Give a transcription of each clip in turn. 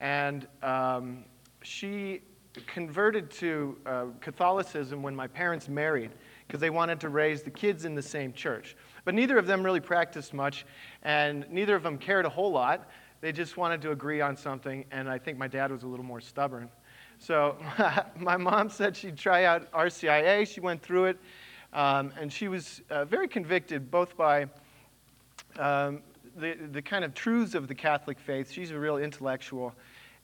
And um, she converted to uh, Catholicism when my parents married because they wanted to raise the kids in the same church. But neither of them really practiced much, and neither of them cared a whole lot. They just wanted to agree on something, and I think my dad was a little more stubborn. So my mom said she'd try out RCIA. She went through it, um, and she was uh, very convicted both by um, the, the kind of truths of the Catholic faith. She's a real intellectual.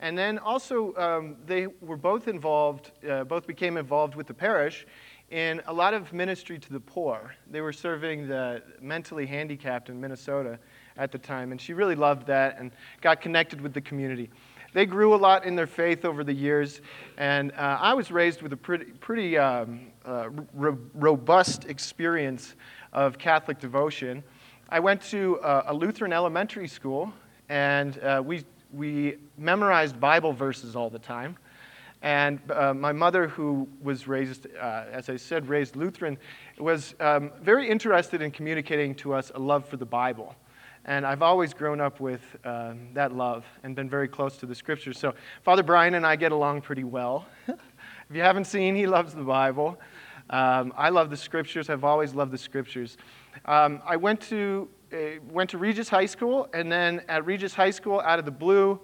And then also, um, they were both involved, uh, both became involved with the parish in a lot of ministry to the poor. They were serving the mentally handicapped in Minnesota at the time, and she really loved that and got connected with the community. They grew a lot in their faith over the years, and uh, I was raised with a pretty, pretty um, uh, ro- robust experience of Catholic devotion. I went to uh, a Lutheran elementary school, and uh, we, we memorized Bible verses all the time. And uh, my mother, who was raised, uh, as I said, raised Lutheran, was um, very interested in communicating to us a love for the Bible. And I've always grown up with uh, that love and been very close to the scriptures. So Father Brian and I get along pretty well. if you haven't seen, he loves the Bible. Um, I love the scriptures. I've always loved the scriptures. Um, I went to, went to Regis High School, and then at Regis High School, out of the blue,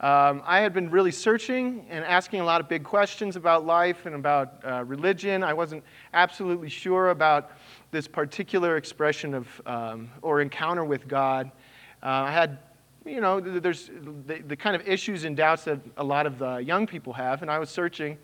um, I had been really searching and asking a lot of big questions about life and about uh, religion. I wasn't absolutely sure about this particular expression of um, or encounter with God. Uh, I had, you know, there's the, the, kind of issues and doubts that a lot of the young people have, and I was searching.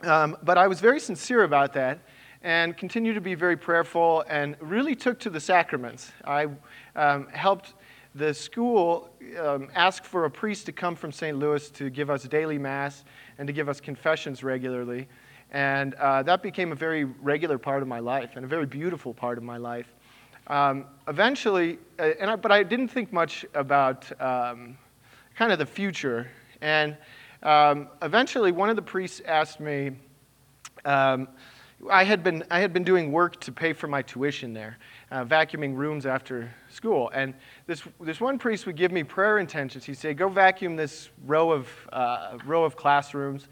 Um, but I was very sincere about that and continued to be very prayerful and really took to the sacraments. I um, helped the school um, for a priest to come from St. Louis to give us daily Mass and to give us confessions regularly. And uh, that became a very regular part of my life and a very beautiful part of my life. Um, eventually, uh, and I, but I didn't think much about um, kind of the future. And um, eventually, one of the priests asked me, um, I had, been, I had been doing work to pay for my tuition there, uh, vacuuming rooms after school. And this, this one priest would give me prayer intentions. He'd say, Go vacuum this row of, uh, row of classrooms,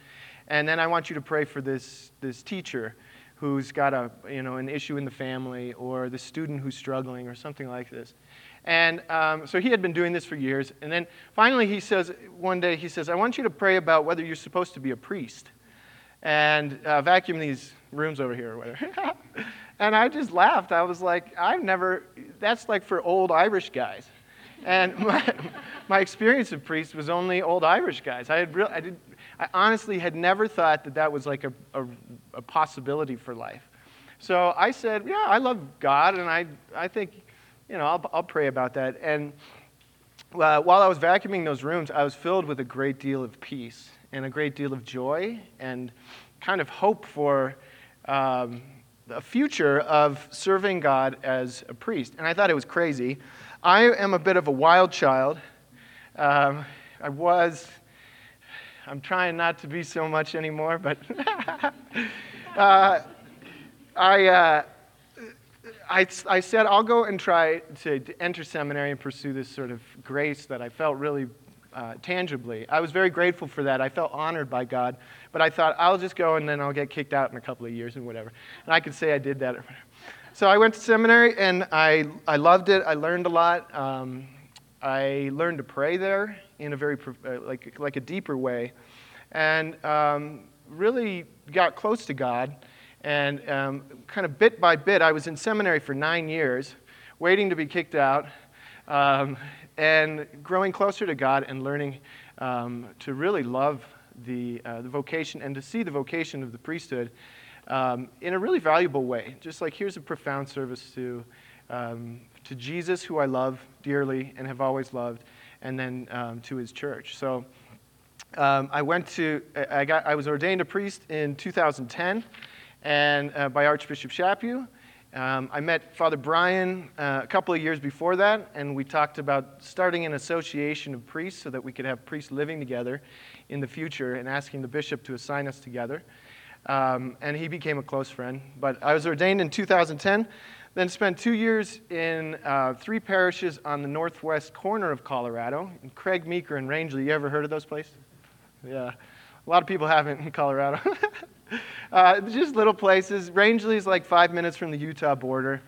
and then I want you to pray for this, this teacher who's got a, you know, an issue in the family, or the student who's struggling, or something like this. And um, so he had been doing this for years. And then finally, he says, one day, he says, I want you to pray about whether you're supposed to be a priest and uh, vacuum these rooms over here or whatever. and I just laughed. I was like, I've never, that's like for old Irish guys. And my, my experience of priests was only old Irish guys. I, had real, I, did, I honestly had never thought that that was like a, a, a possibility for life. So I said, Yeah, I love God, and I, I think, you know, I'll, I'll pray about that. And uh, while I was vacuuming those rooms, I was filled with a great deal of peace and a great deal of joy and kind of hope for um, a future of serving God as a priest. And I thought it was crazy. I am a bit of a wild child. Um, I was. I'm trying not to be so much anymore, but uh, I, uh, I, I said I'll go and try to, to enter seminary and pursue this sort of grace that I felt really uh, tangibly. I was very grateful for that. I felt honored by God. But I thought, I'll just go and then I'll get kicked out in a couple of years and whatever. And I could say I did that. So I went to seminary and I, I loved it. I learned a lot. Um, I learned to pray there in a very, uh, like, like a deeper way. And um, really got close to God. And um, kind of bit by bit, I was in seminary for nine years, waiting to be kicked out. Um, and growing closer to God and learning um, to really love the, uh, the vocation and to see the vocation of the priesthood um, in a really valuable way. Just like here's a profound service to, um, to Jesus, who I love dearly and have always loved, and then um, to his church. So um, I went to, I, got, I was ordained a priest in 2010 and, uh, by Archbishop Chaput. Um, I met Father Brian uh, a couple of years before that, and we talked about starting an association of priests so that we could have priests living together in the future and asking the bishop to assign us together. Um, and he became a close friend. But I was ordained in 2010. Then spent two years in uh, three parishes on the northwest corner of Colorado, in Craig Meeker and Rangely. You ever heard of those places? Yeah. A lot of people haven't in Colorado. uh, just little places. Rangely is like five minutes from the Utah border.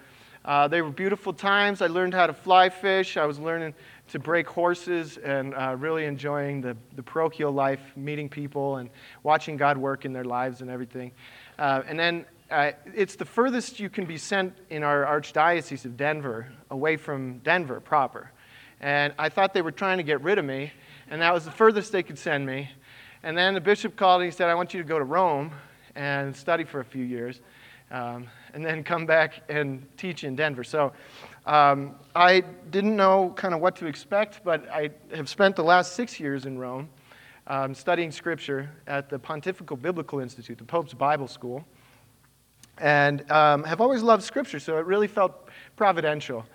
Uh, they were beautiful times. I learned how to fly fish. I was learning to break horses and uh, really enjoying the, the parochial life, meeting people and watching God work in their lives and everything. Uh, and then uh, it's the furthest you can be sent in our Archdiocese of Denver, away from Denver proper. And I thought they were trying to get rid of me, and that was the furthest they could send me. And then the bishop called and he said, I want you to go to Rome and study for a few years, um, and then come back and teach in Denver. So um, I didn't know kind of what to expect, but I have spent the last six years in Rome um, studying scripture at the Pontifical Biblical Institute, the Pope's Bible School, and um, have always loved scripture, so it really felt providential.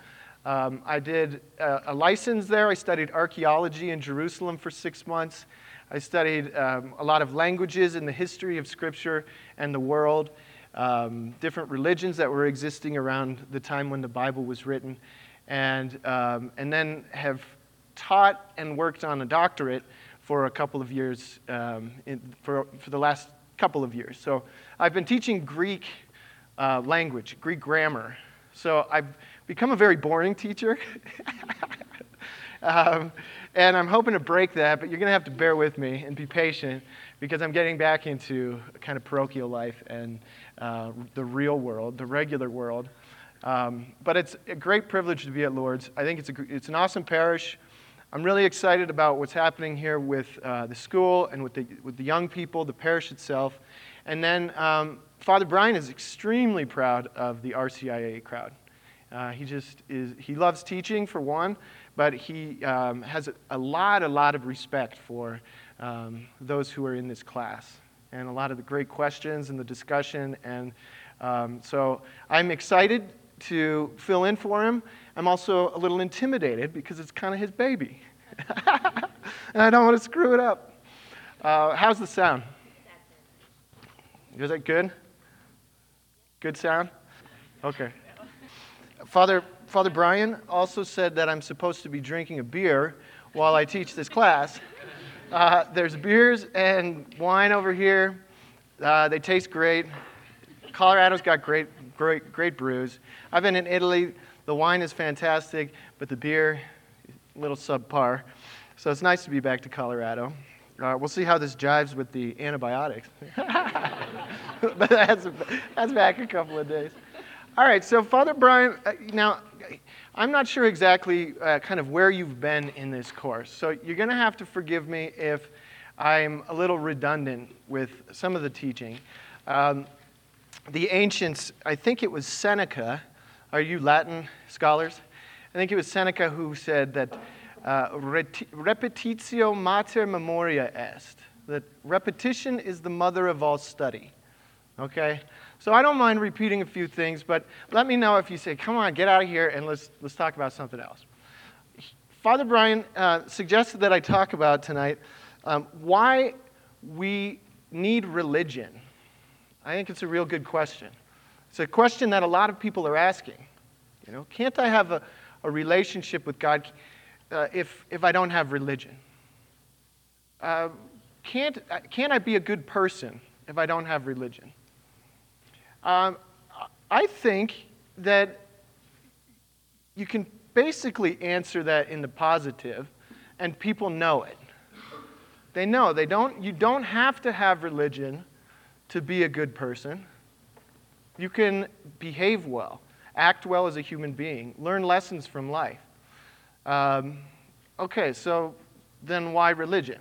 Um, I did a, a, license there. I studied archaeology in Jerusalem for six months. I studied um, a lot of languages in the history of Scripture and the world um, different religions that were existing around the time when the Bible was written, and, um, and then have taught and worked on a doctorate for a couple of years, um, in, for, for the last couple of years. So I've been teaching Greek uh, language, Greek grammar. So I've become a very boring teacher. um, and I'm hoping to break that, but you're going to have to bear with me and be patient because I'm getting back into kind of parochial life and uh, the real world, the regular world. Um, but it's a great privilege to be at Lord's. I think it's, a, it's an awesome parish. I'm really excited about what's happening here with uh, the school and with the, with the young people, the parish itself. And then um, Father Brian is extremely proud of the RCIA crowd. Uh, he just is, he loves teaching for one, but he um, has a, lot, a lot of respect for um, those who are in this class and a lot of the great questions and the discussion. And um, so I'm excited to fill in for him. I'm also a little intimidated because it's kind of his baby. and I don't want to screw it up. Uh, how's the sound? Is it good? Good sound? Okay. Father, Father Brian also said that I'm supposed to be drinking a beer while I teach this class. Uh, there's beers and wine over here. Uh, they taste great. Colorado's got great, great, great brews. I've been in Italy. The wine is fantastic, but the beer, a little subpar. So it's nice to be back to Colorado. Uh, we'll see how this jives with the antibiotics. but that's, that's back a couple of days. All right, so Father Brian, uh, now I'm not sure exactly uh, kind of where you've been in this course, so you're going to have to forgive me if I'm a little redundant with some of the teaching. Um, the ancients, I think it was Seneca, are you Latin scholars? I think it was Seneca who said that uh, repetitio mater memoria est, that repetition is the mother of all study. Okay? So I don't mind repeating a few things, but let me know if you say, come on, get out of here and let's, let's talk about something else. Father Brian uh, suggested that I talk about tonight um, why we need religion. I think it's a real good question. It's a question that a lot of people are asking. You know, can't I have a, a relationship with God uh, if, if I don't have religion? Uh, can't, uh, can't I be a good person if I don't have religion? Um, I think that you can basically answer that in the positive, and people know it. They know they don't, you don't have to have religion to be a good person. You can behave well, act well as a human being, learn lessons from life. Um, okay, so then why religion?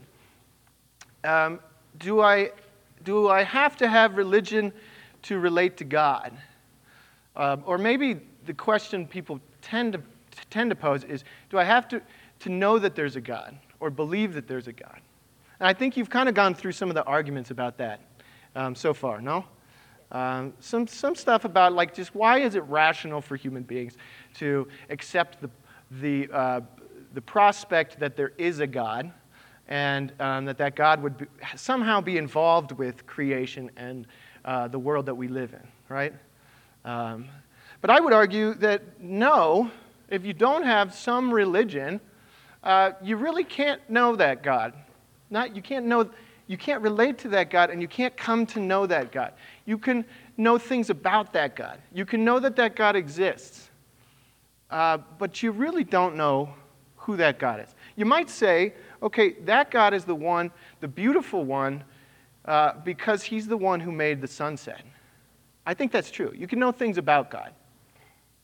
Um, do, I, do I have to have religion to relate to God. Um, or maybe the question people tend to, tend to pose is do I have to, to know that there's a God or believe that there's a God? And I think you've kind of gone through some of the arguments about that um, so far, no? Um, some, some stuff about like just why is it rational for human beings to accept the, the, uh, the prospect that there is a God and um, that that God would be, somehow be involved with creation and uh, the world that we live in, right? Um, But I would argue that no, if you don't have some religion, uh, you really can't know that God. Not, you can't know, you can't relate to that God, and you can't come to know that God. You can know things about that God. You can know that that God exists, uh, but you really don't know who that God is. You might say, okay, that God is the one, the beautiful one, uh, because he's the one who made the sunset. I think that's true. You can know things about God.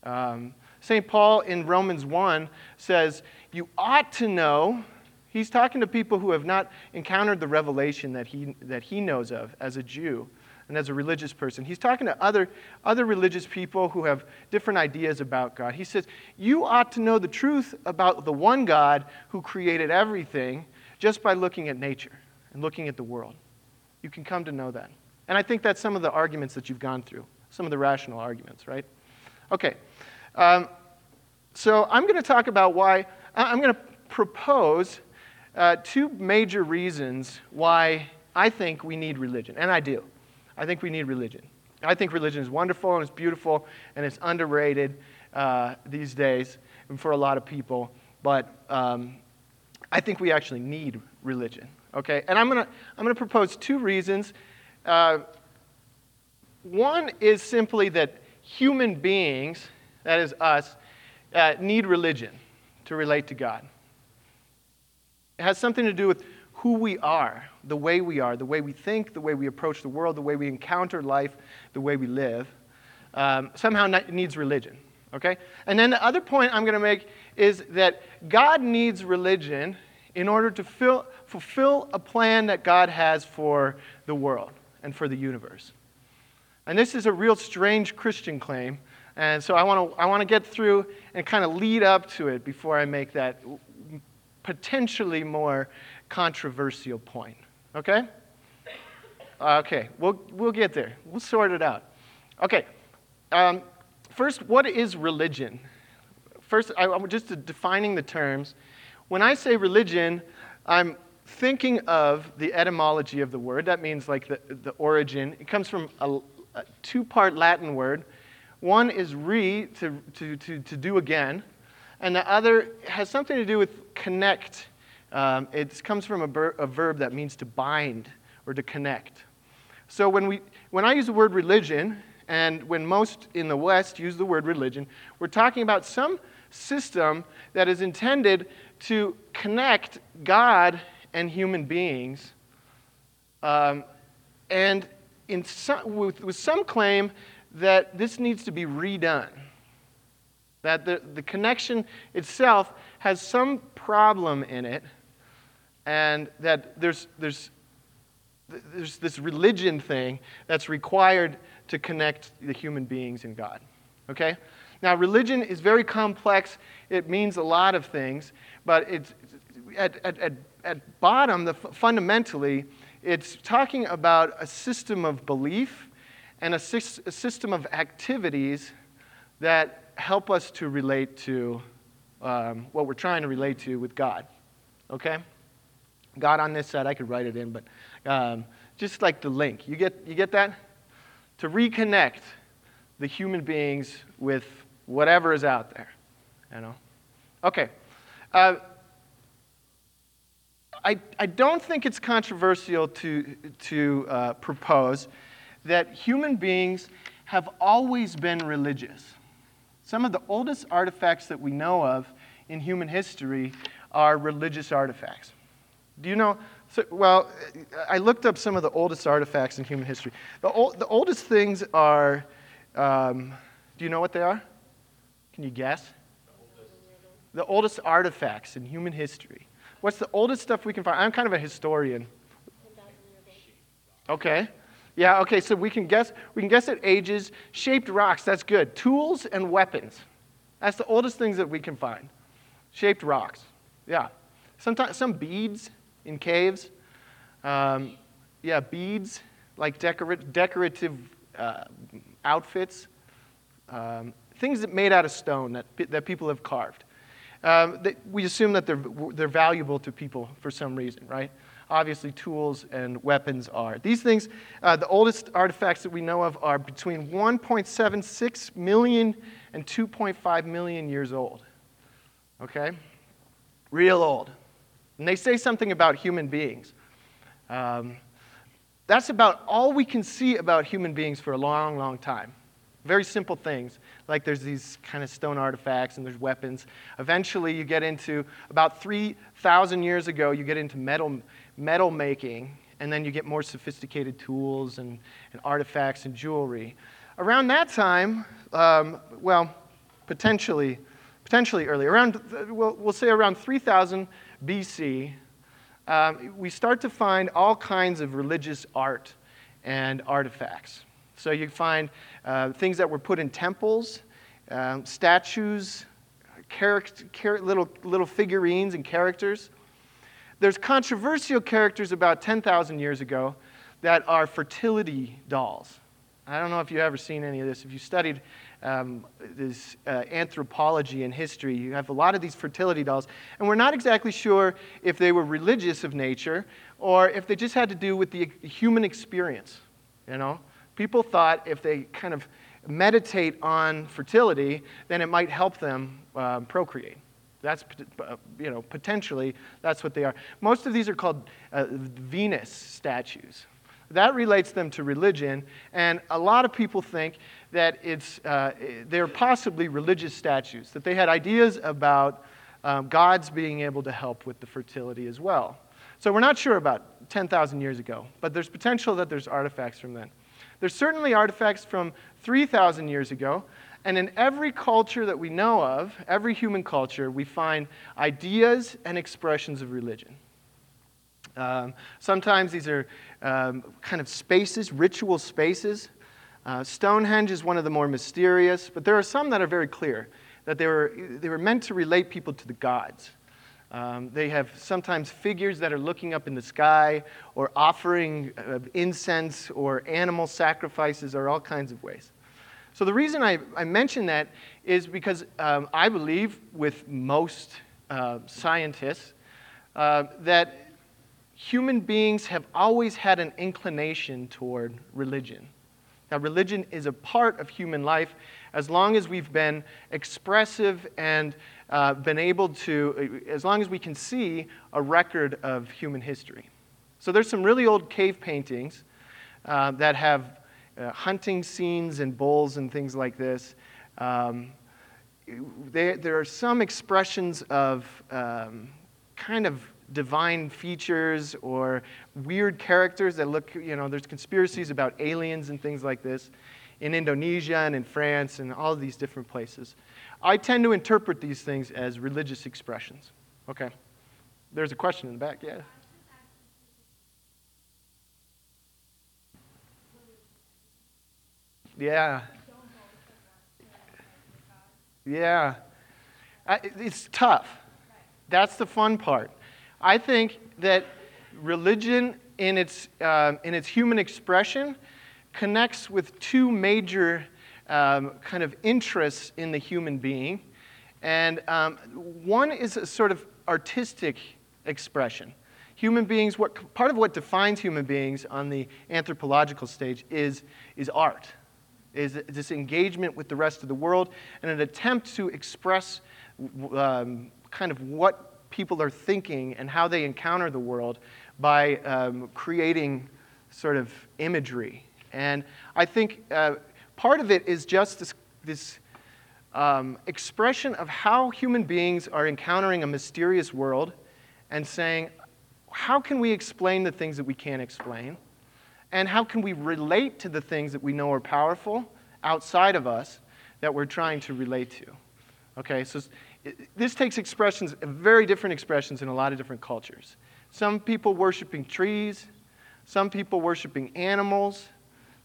Um, St. Paul in Romans 1 says, You ought to know. He's talking to people who have not encountered the revelation that he, that he knows of as a Jew and as a religious person. He's talking to other, other religious people who have different ideas about God. He says, You ought to know the truth about the one God who created everything just by looking at nature and looking at the world. You can come to know that. And I think that's some of the arguments that you've gone through, some of the rational arguments, right? Okay. Um, so I'm going to talk about why, I'm going to propose uh, two major reasons why I think we need religion. And I do. I think we need religion. I think religion is wonderful and it's beautiful and it's underrated uh, these days and for a lot of people. But um, I think we actually need religion. Okay? And I'm going to I'm to propose two reasons. Uh, one is simply that human beings, that is us, uh, need religion to relate to God. It has something to do with who we are, the way we are, the way we think, the way we approach the world, the way we encounter life, the way we live. Um, somehow needs religion. Okay? And then the other point I'm going to make is that God needs religion in order to fill, fulfill a plan that God has for the world and for the universe. And this is a real strange Christian claim. And so I want to I want to get through and kind of lead up to it before I make that potentially more controversial point. Okay? Okay, we'll, we'll get there. We'll sort it out. Okay, um, first, what is religion? First, I, I'm just defining the terms. When I say religion, I'm thinking of the etymology of the word. That means like the, the origin. It comes from a, a two part Latin word. One is re, to, to, to, to do again, and the other has something to do with connect. Um, it comes from a, ber- a verb that means to bind or to connect. So when, we, when I use the word religion, and when most in the West use the word religion, we're talking about some system that is intended to connect God and human beings, um, and in some, with, with some claim that this needs to be redone. That the, the connection itself has some problem in it, and that there's, there's, there's this religion thing that's required to connect the human beings and God. Okay? Now, religion is very complex. It means a lot of things, but it's, at, at, at, at bottom, the, fundamentally, it's talking about a system of belief and a, a system of activities that help us to relate to um, what we're trying to relate to with God. Okay? God on this side, I could write it in, but um, just like the link. You get, you get that? To reconnect the human beings with whatever is out there. You know? Okay. Uh, I, I don't think it's controversial to, to uh, propose that human beings have always been religious. Some of the oldest artifacts that we know of in human history are religious artifacts. Do you know? So, well, I looked up some of the oldest artifacts in human history. The, old, the oldest things are, um, do you know what they are? Can you guess? The oldest artifacts in human history. What's the oldest stuff we can find? I'm kind of a historian. Okay. Yeah, okay, so we can guess we can guess at ages, shaped rocks, that's good. Tools and weapons. That's the oldest things that we can find. Shaped rocks. Yeah. Sometimes some beads in caves. Um, yeah, beads, like decora- decorative uh, outfits. Um, things that made out of stone that, that people have carved. Um, we assume that they're, they're valuable to people for some reason, right? obviously tools and weapons are. These things, uh, the oldest artifacts that we know of are between 1.76 million and 2.5 million years old. Okay? Real old. And they say something about human beings. Um, that's about all we can see about human beings for a long, long time. Very simple things, like there's these kind of stone artifacts and there's weapons. Eventually, you get into about 3,000 years ago, you get into metal, metal making, and then you get more sophisticated tools and, and artifacts and jewelry. Around that time, um, well, potentially, potentially early, around, we'll, we'll say around 3000 BC, um, we start to find all kinds of religious art and artifacts. So you find uh, things that were put in temples, um, statues, character, char- little, little figurines and characters. There's controversial characters about 10,000 years ago that are fertility dolls. I don't know if you've ever seen any of this. If you studied um, this uh, anthropology and history, you have a lot of these fertility dolls. And we're not exactly sure if they were religious of nature or if they just had to do with the human experience, you know? People thought if they kind of meditate on fertility, then it might help them uh, procreate. That's, uh, you know, potentially, that's what they are. Most of these are called uh, Venus statues. That relates them to religion, and a lot of people think that it's, uh, they're possibly religious statues, that they had ideas about um, gods being able to help with the fertility as well. So we're not sure about 10,000 years ago, but there's potential that there's artifacts from then. There's certainly artifacts from 3,000 years ago. And in every culture that we know of, every human culture, we find ideas and expressions of religion. Um, sometimes these are um, kind of spaces, ritual spaces. Uh, Stonehenge is one of the more mysterious, but there are some that are very clear that they were, they were meant to relate people to the gods. Um, they have sometimes figures that are looking up in the sky or offering uh, incense or animal sacrifices or all kinds of ways. So, the reason I, I mention that is because um, I believe, with most uh, scientists, uh, that human beings have always had an inclination toward religion. Now, religion is a part of human life as long as we've been expressive and uh, been able to, as long as we can see a record of human history. So there's some really old cave paintings uh, that have uh, hunting scenes and bulls and things like this. Um, they, there are some expressions of um, kind of divine features or weird characters that look, you know, there's conspiracies about aliens and things like this in Indonesia and in France and all of these different places. I tend to interpret these things as religious expressions. Okay. There's a question in the back, yeah. Yeah. Yeah. It's tough. That's the fun part. I think that religion, in its, uh, in its human expression, connects with two major um, kind of interests in the human being. And um, one is a sort of artistic expression. Human beings, what, part of what defines human beings on the anthropological stage is, is art, is this engagement with the rest of the world and an attempt to express um, kind of what people are thinking and how they encounter the world by um, creating sort of imagery. And I think uh, Part of it is just this, this um, expression of how human beings are encountering a mysterious world and saying, how can we explain the things that we can't explain? And how can we relate to the things that we know are powerful outside of us that we're trying to relate to? Okay, so this takes expressions, very different expressions in a lot of different cultures. Some people worshiping trees, some people worshiping animals,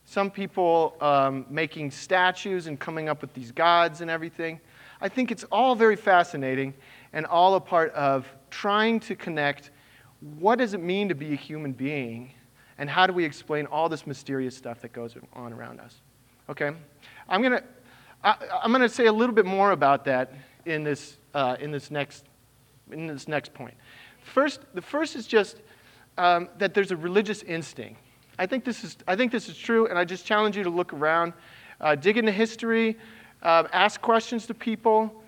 some people um, making statues and coming up with these gods and everything. I think it's all very fascinating and all a part of trying to connect what does it mean to be a human being and how do we explain all this mysterious stuff that goes on around us. Okay? I'm going to I'm going to say a little bit more about that in this, uh, in this, next, in this next point. First, the first is just um, that there's a religious instinct. I think this is, I think this is true, and I just challenge you to look around, uh, dig into history, uh, ask questions to people.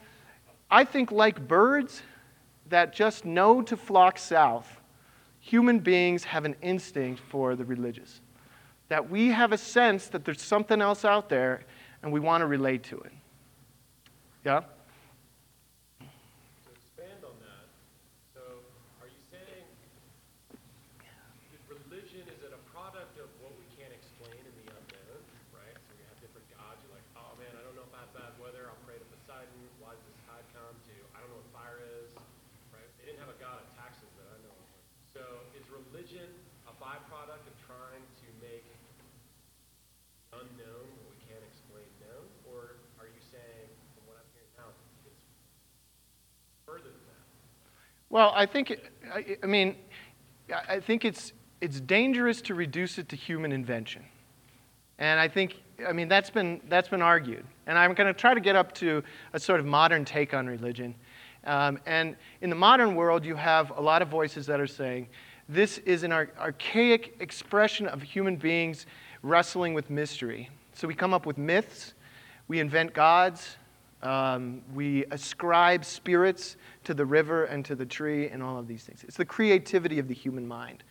I think, like birds that just know to flock south, human beings have an instinct for the religious. That we have a sense that there's something else out there and we want to relate to it. Yeah? To expand on that, so are you saying that religion is it a product of what we can't explain in the unknown, right? So we have different gods. You're like, oh man, I don't know if I have bad weather. I'll pray to Poseidon. Why does this tide come? To I don't know what fire is, right? They didn't have a god of taxes that I know of. So is religion a byproduct of trying to make unknown we can't explain known, or are you saying, from what I'm hearing now, it's further than that? Well, I think, I, I mean, I think it's, it's dangerous to reduce it to human invention. And I think, I mean, that's been, that's been argued. And I'm going to try to get up to a sort of modern take on religion. Um, and in the modern world, you have a lot of voices that are saying this is an ar- archaic expression of human beings wrestling with mystery. So we come up with myths, we invent gods, um, we ascribe spirits to the river and to the tree and all of these things. It's the creativity of the human mind.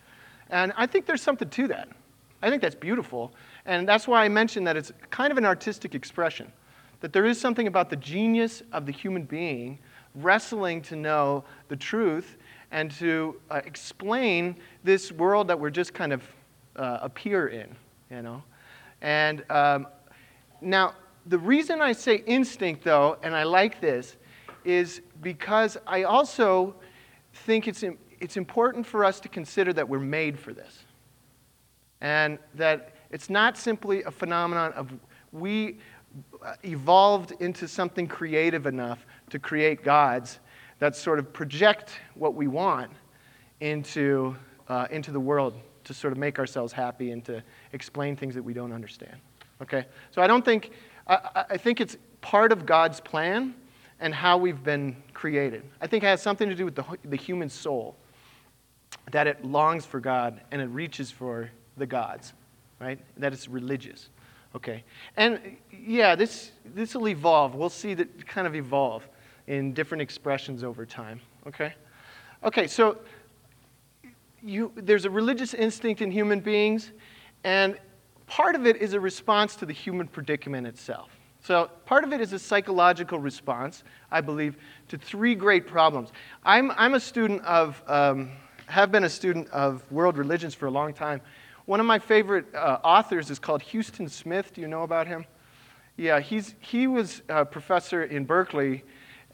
And I think there's something to that. I think that's beautiful. And that's why I mentioned that it's kind of an artistic expression. That there is something about the genius of the human being wrestling to know the truth and to uh, explain this world that we're just kind of uh, appear in, you know. And um, now, the reason I say instinct, though, and I like this, is because I also think it's, it's important for us to consider that we're made for this. And that it's not simply a phenomenon of we uh, evolved into something creative enough to create gods that sort of project what we want into, uh, into the world to sort of make ourselves happy and to explain things that we don't understand. Okay? So I don't think, I, I- think it's part of God's plan and how we've been created. I think it has something to do with the, the human soul, that it longs for God and it reaches for the gods, right? That it's religious. Okay. And yeah, this this will evolve. We'll see that kind of evolve in different expressions over time. Okay? Okay, so you, there's a religious instinct in human beings, and part of it is a response to the human predicament itself. So, part of it is a psychological response, I believe, to three great problems. I'm, I'm a student of, um, have been a student of world religions for a long time. One of my favorite uh, authors is called Huston Smith. Do you know about him? Yeah, he's, he was a professor in Berkeley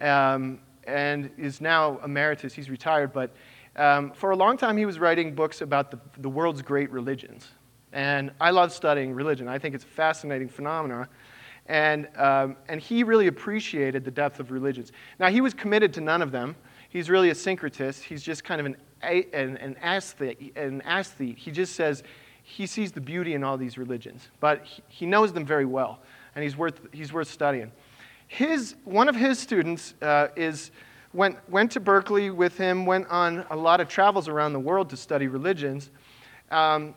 um, and is now emeritus. He's retired, but um, for a long time he was writing books about the, the world's great religions. And I love studying religion. I think it's a fascinating phenomenon. And, um, and he really appreciated the depth of religions. Now, he was committed to none of them. He's really a syncretist. He's just kind of an, an, an, an aesthete. He just says he sees the beauty in all these religions, but he, he knows them very well, and he's worth, he's worth studying. His, one of his students uh, is, went, went to Berkeley with him, went on a lot of travels around the world to study religions, um,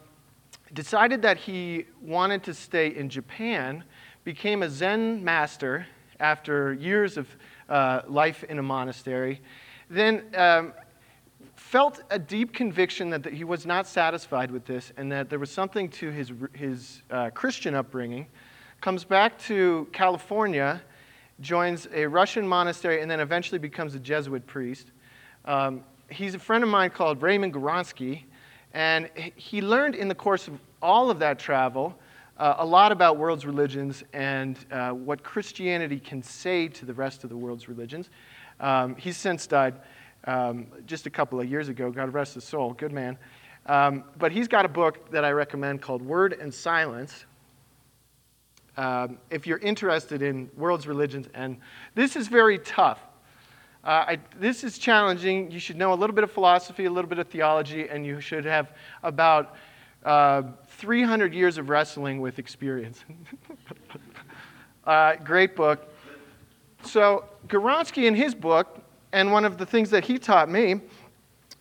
decided that he wanted to stay in Japan, became a Zen master after years of uh, life in a monastery, then um, felt a deep conviction that, that he was not satisfied with this and that there was something to his, his uh, Christian upbringing, comes back to California, joins a Russian monastery, and then eventually becomes a Jesuit priest. Um, he's a friend of mine called Raymond Gawronski, and he- learned in the course of all of that travel uh, a lot about world's religions and uh, what Christianity can say to the rest of the world's religions. Um, he's since died um, just a couple of years ago. God rest his soul. Good man. Um, but he's got a book that I recommend called Word and Silence. Um, if you're interested in world's religions, and this is very tough. Uh, I, this is challenging. You should know a little bit of philosophy, a little bit of theology, and you should have about uh, 300 years of wrestling with experience. uh, great book. So, Gawronski, in his book, and one of the things that he taught me,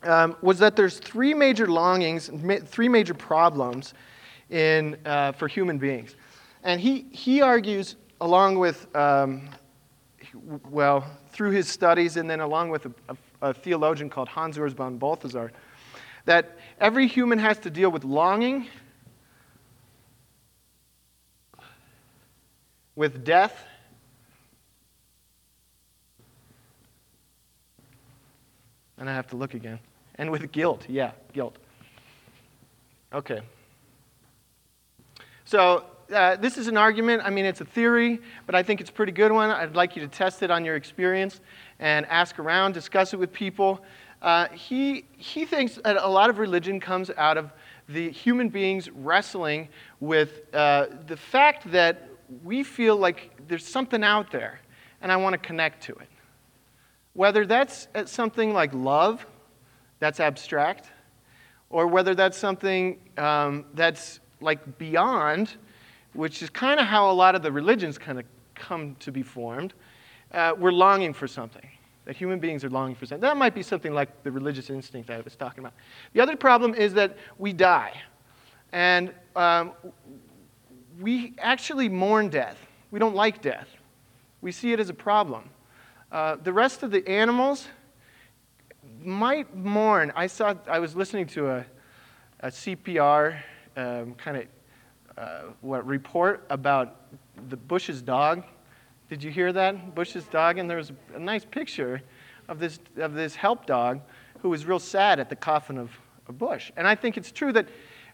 um, was that there's three major longings, ma- three major problems in, uh, for human beings. And he, he argues, along with, um, well, through his studies and then along with a, a, a theologian called Hans Urs von Balthasar, that every human has to deal with longing, with death, and I have to look again, and with guilt. Yeah, guilt. Okay. So uh, this is an argument. I mean, it's a theory, but I think it's a pretty good one. I'd like you to test it on your experience and ask around, discuss it with people. Uh, he, he thinks that a lot of religion comes out of the human beings wrestling with uh, the fact that we feel like there's something out there and I want to connect to it. Whether that's uh, something like love, that's abstract, or whether that's something um, that's like beyond, which is kind of how a lot of the religions kind of come to be formed. Uh, we're longing for something. That human beings are longing for something. That might be something like the religious instinct I was talking about. The other problem is that we die. And um, we actually mourn death. We don't like death. We see it as a problem. Uh, the rest of the animals might mourn. I saw. I was listening to a, a CPR um, kind of uh, what report about the Bush's dog. Did you hear that? Bush's dog, and there was a nice picture of this of this help dog who was real sad at the coffin of, of Bush. And I think it's true that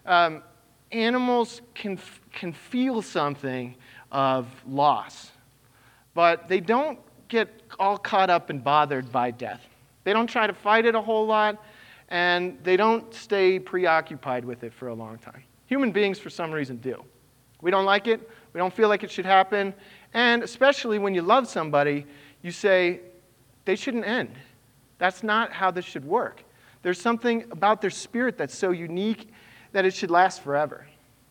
um, animals can can feel something of loss, but they don't get all caught up and bothered by death. They don't try to fight it a whole lot, and they don't stay preoccupied with it for a long time. Human beings, for some reason, do. We don't like it, we don't feel like it should happen, and especially when you love somebody, you say, they shouldn't end. That's not how this should work. There's something about their spirit that's so unique that it should last forever,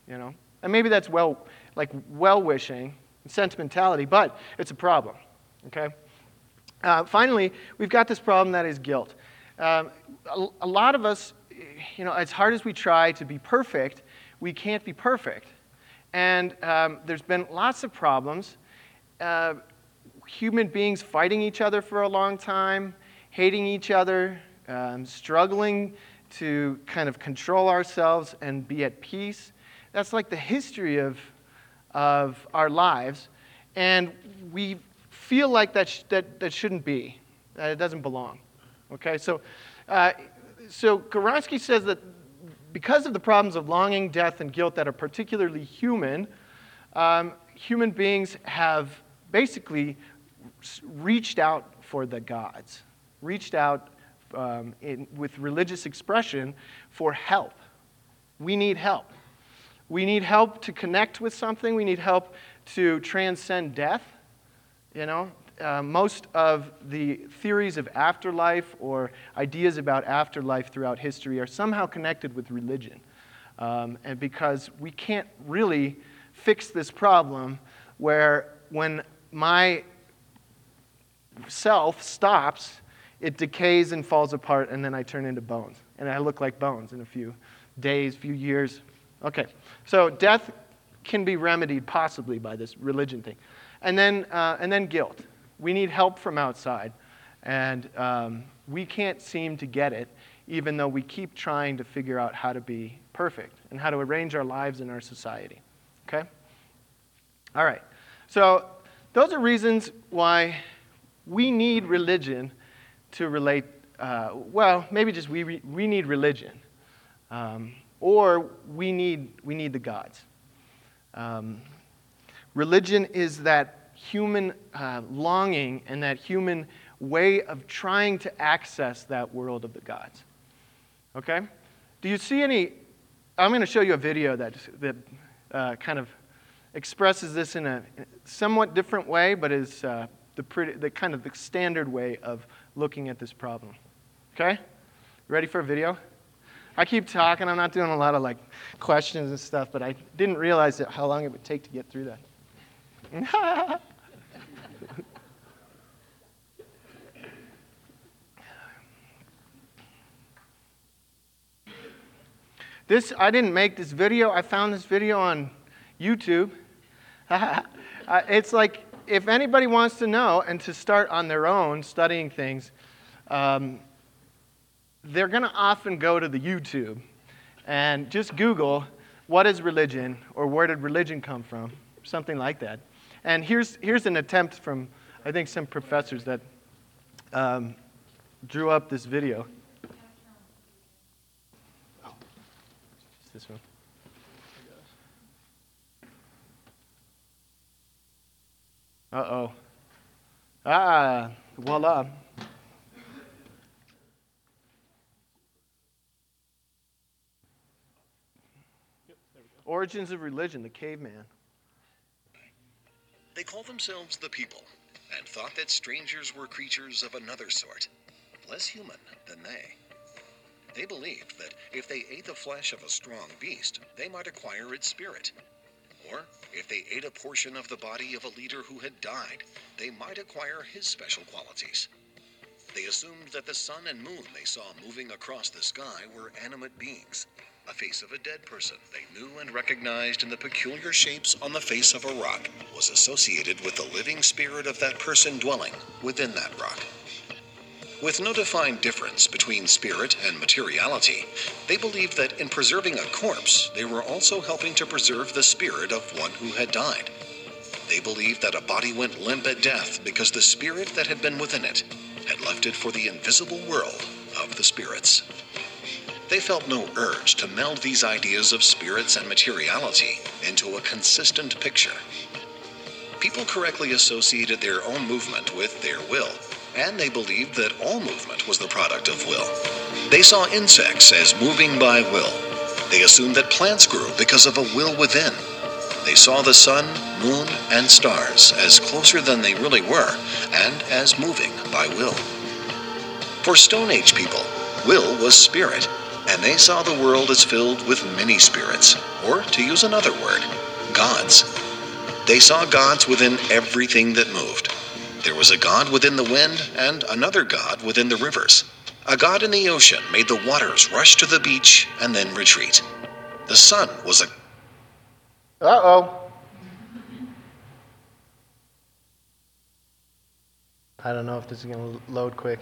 you know? And maybe that's well, like well-wishing, sentimentality, but it's a problem, okay? Uh, finally, we've got this problem that is guilt. Um, a, a, lot of us, you know, as hard as we try to be perfect, we can't be perfect. And um, there's been lots of problems. Uh, human beings fighting each other for a long time, hating each other, um, struggling to kind of control ourselves and be at peace. That's like the history of, of our lives. And we feel like that, sh- that, that shouldn't be, that it doesn't belong. Okay, so, uh, so Gawronski says that because of the problems of longing, death, and guilt that are particularly human, um, human beings have basically reached out for the gods, reached out um, in, with religious expression for help. We need help. We need help to connect with something. We need help to transcend death. You know, uh, most of the theories of afterlife or ideas about afterlife throughout history are somehow connected with religion. Um, and because we can't really fix this problem where when my self stops, it decays and falls apart, and then I turn into bones. And I look like bones in a few days, few years. Okay, so death can be remedied possibly by this religion thing. And then, uh, and then guilt. We need help from outside, and um, we can't seem to get it, even though we keep trying to figure out how to be perfect and how to arrange our lives in our society. Okay? All right. So, those are reasons why we need religion to relate. Uh, well, maybe just we, re- we need religion, um, or we need, we need the gods. Um, Religion is that human uh, longing and that human way of trying to access that world of the gods. Okay? Do you see any? I'm going to show you a video that, that uh, kind of expresses this in a somewhat different way, but is uh, the, pretty, the kind of the standard way of looking at this problem. Okay? Ready for a video? I keep talking. I'm not doing a lot of like questions and stuff, but I didn't realize that how long it would take to get through that. This, I didn't make this video. I found this video on YouTube. It's like if anybody wants to know and to start on their own studying things, um, they're going to often go to the YouTube and just Google what is religion or where did religion come from, something like that. And here's, here's an attempt from, I think, some professors that um, drew up this video. Oh, it's this one. Uh oh. Ah, voila. Origins of religion, the caveman. They called themselves the people and thought that strangers were creatures of another sort, less human than they. They believed that if they ate the flesh of a strong beast, they might acquire its spirit. Or, if they ate a portion of the body of a leader who had died, they might acquire his special qualities. They assumed that the sun and moon they saw moving across the sky were animate beings. A face of a dead person they knew and recognized in the peculiar shapes on the face of a rock was associated with the living spirit of that person dwelling within that rock. With no defined difference between spirit and materiality, they believed that in preserving a corpse, they were also helping to preserve the spirit of one who had died. They believed that a body went limp at death because the spirit that had been within it had left it for the invisible world of the spirits. They felt no urge to meld these ideas of spirits and materiality into a consistent picture. People correctly associated their own movement with their will, and they believed that all movement was the product of will. They saw insects as moving by will. They assumed that plants grew because of a will within. They saw the sun, moon, and stars as closer than they really were, and as moving by will. For Stone Age people, will was spirit, and they saw the world as filled with many spirits, or to use another word, gods. They saw gods within everything that moved. There was a god within the wind and another god within the rivers. A god in the ocean made the waters rush to the beach and then retreat. The sun was a Uh oh. I don't know if this is going to load quick.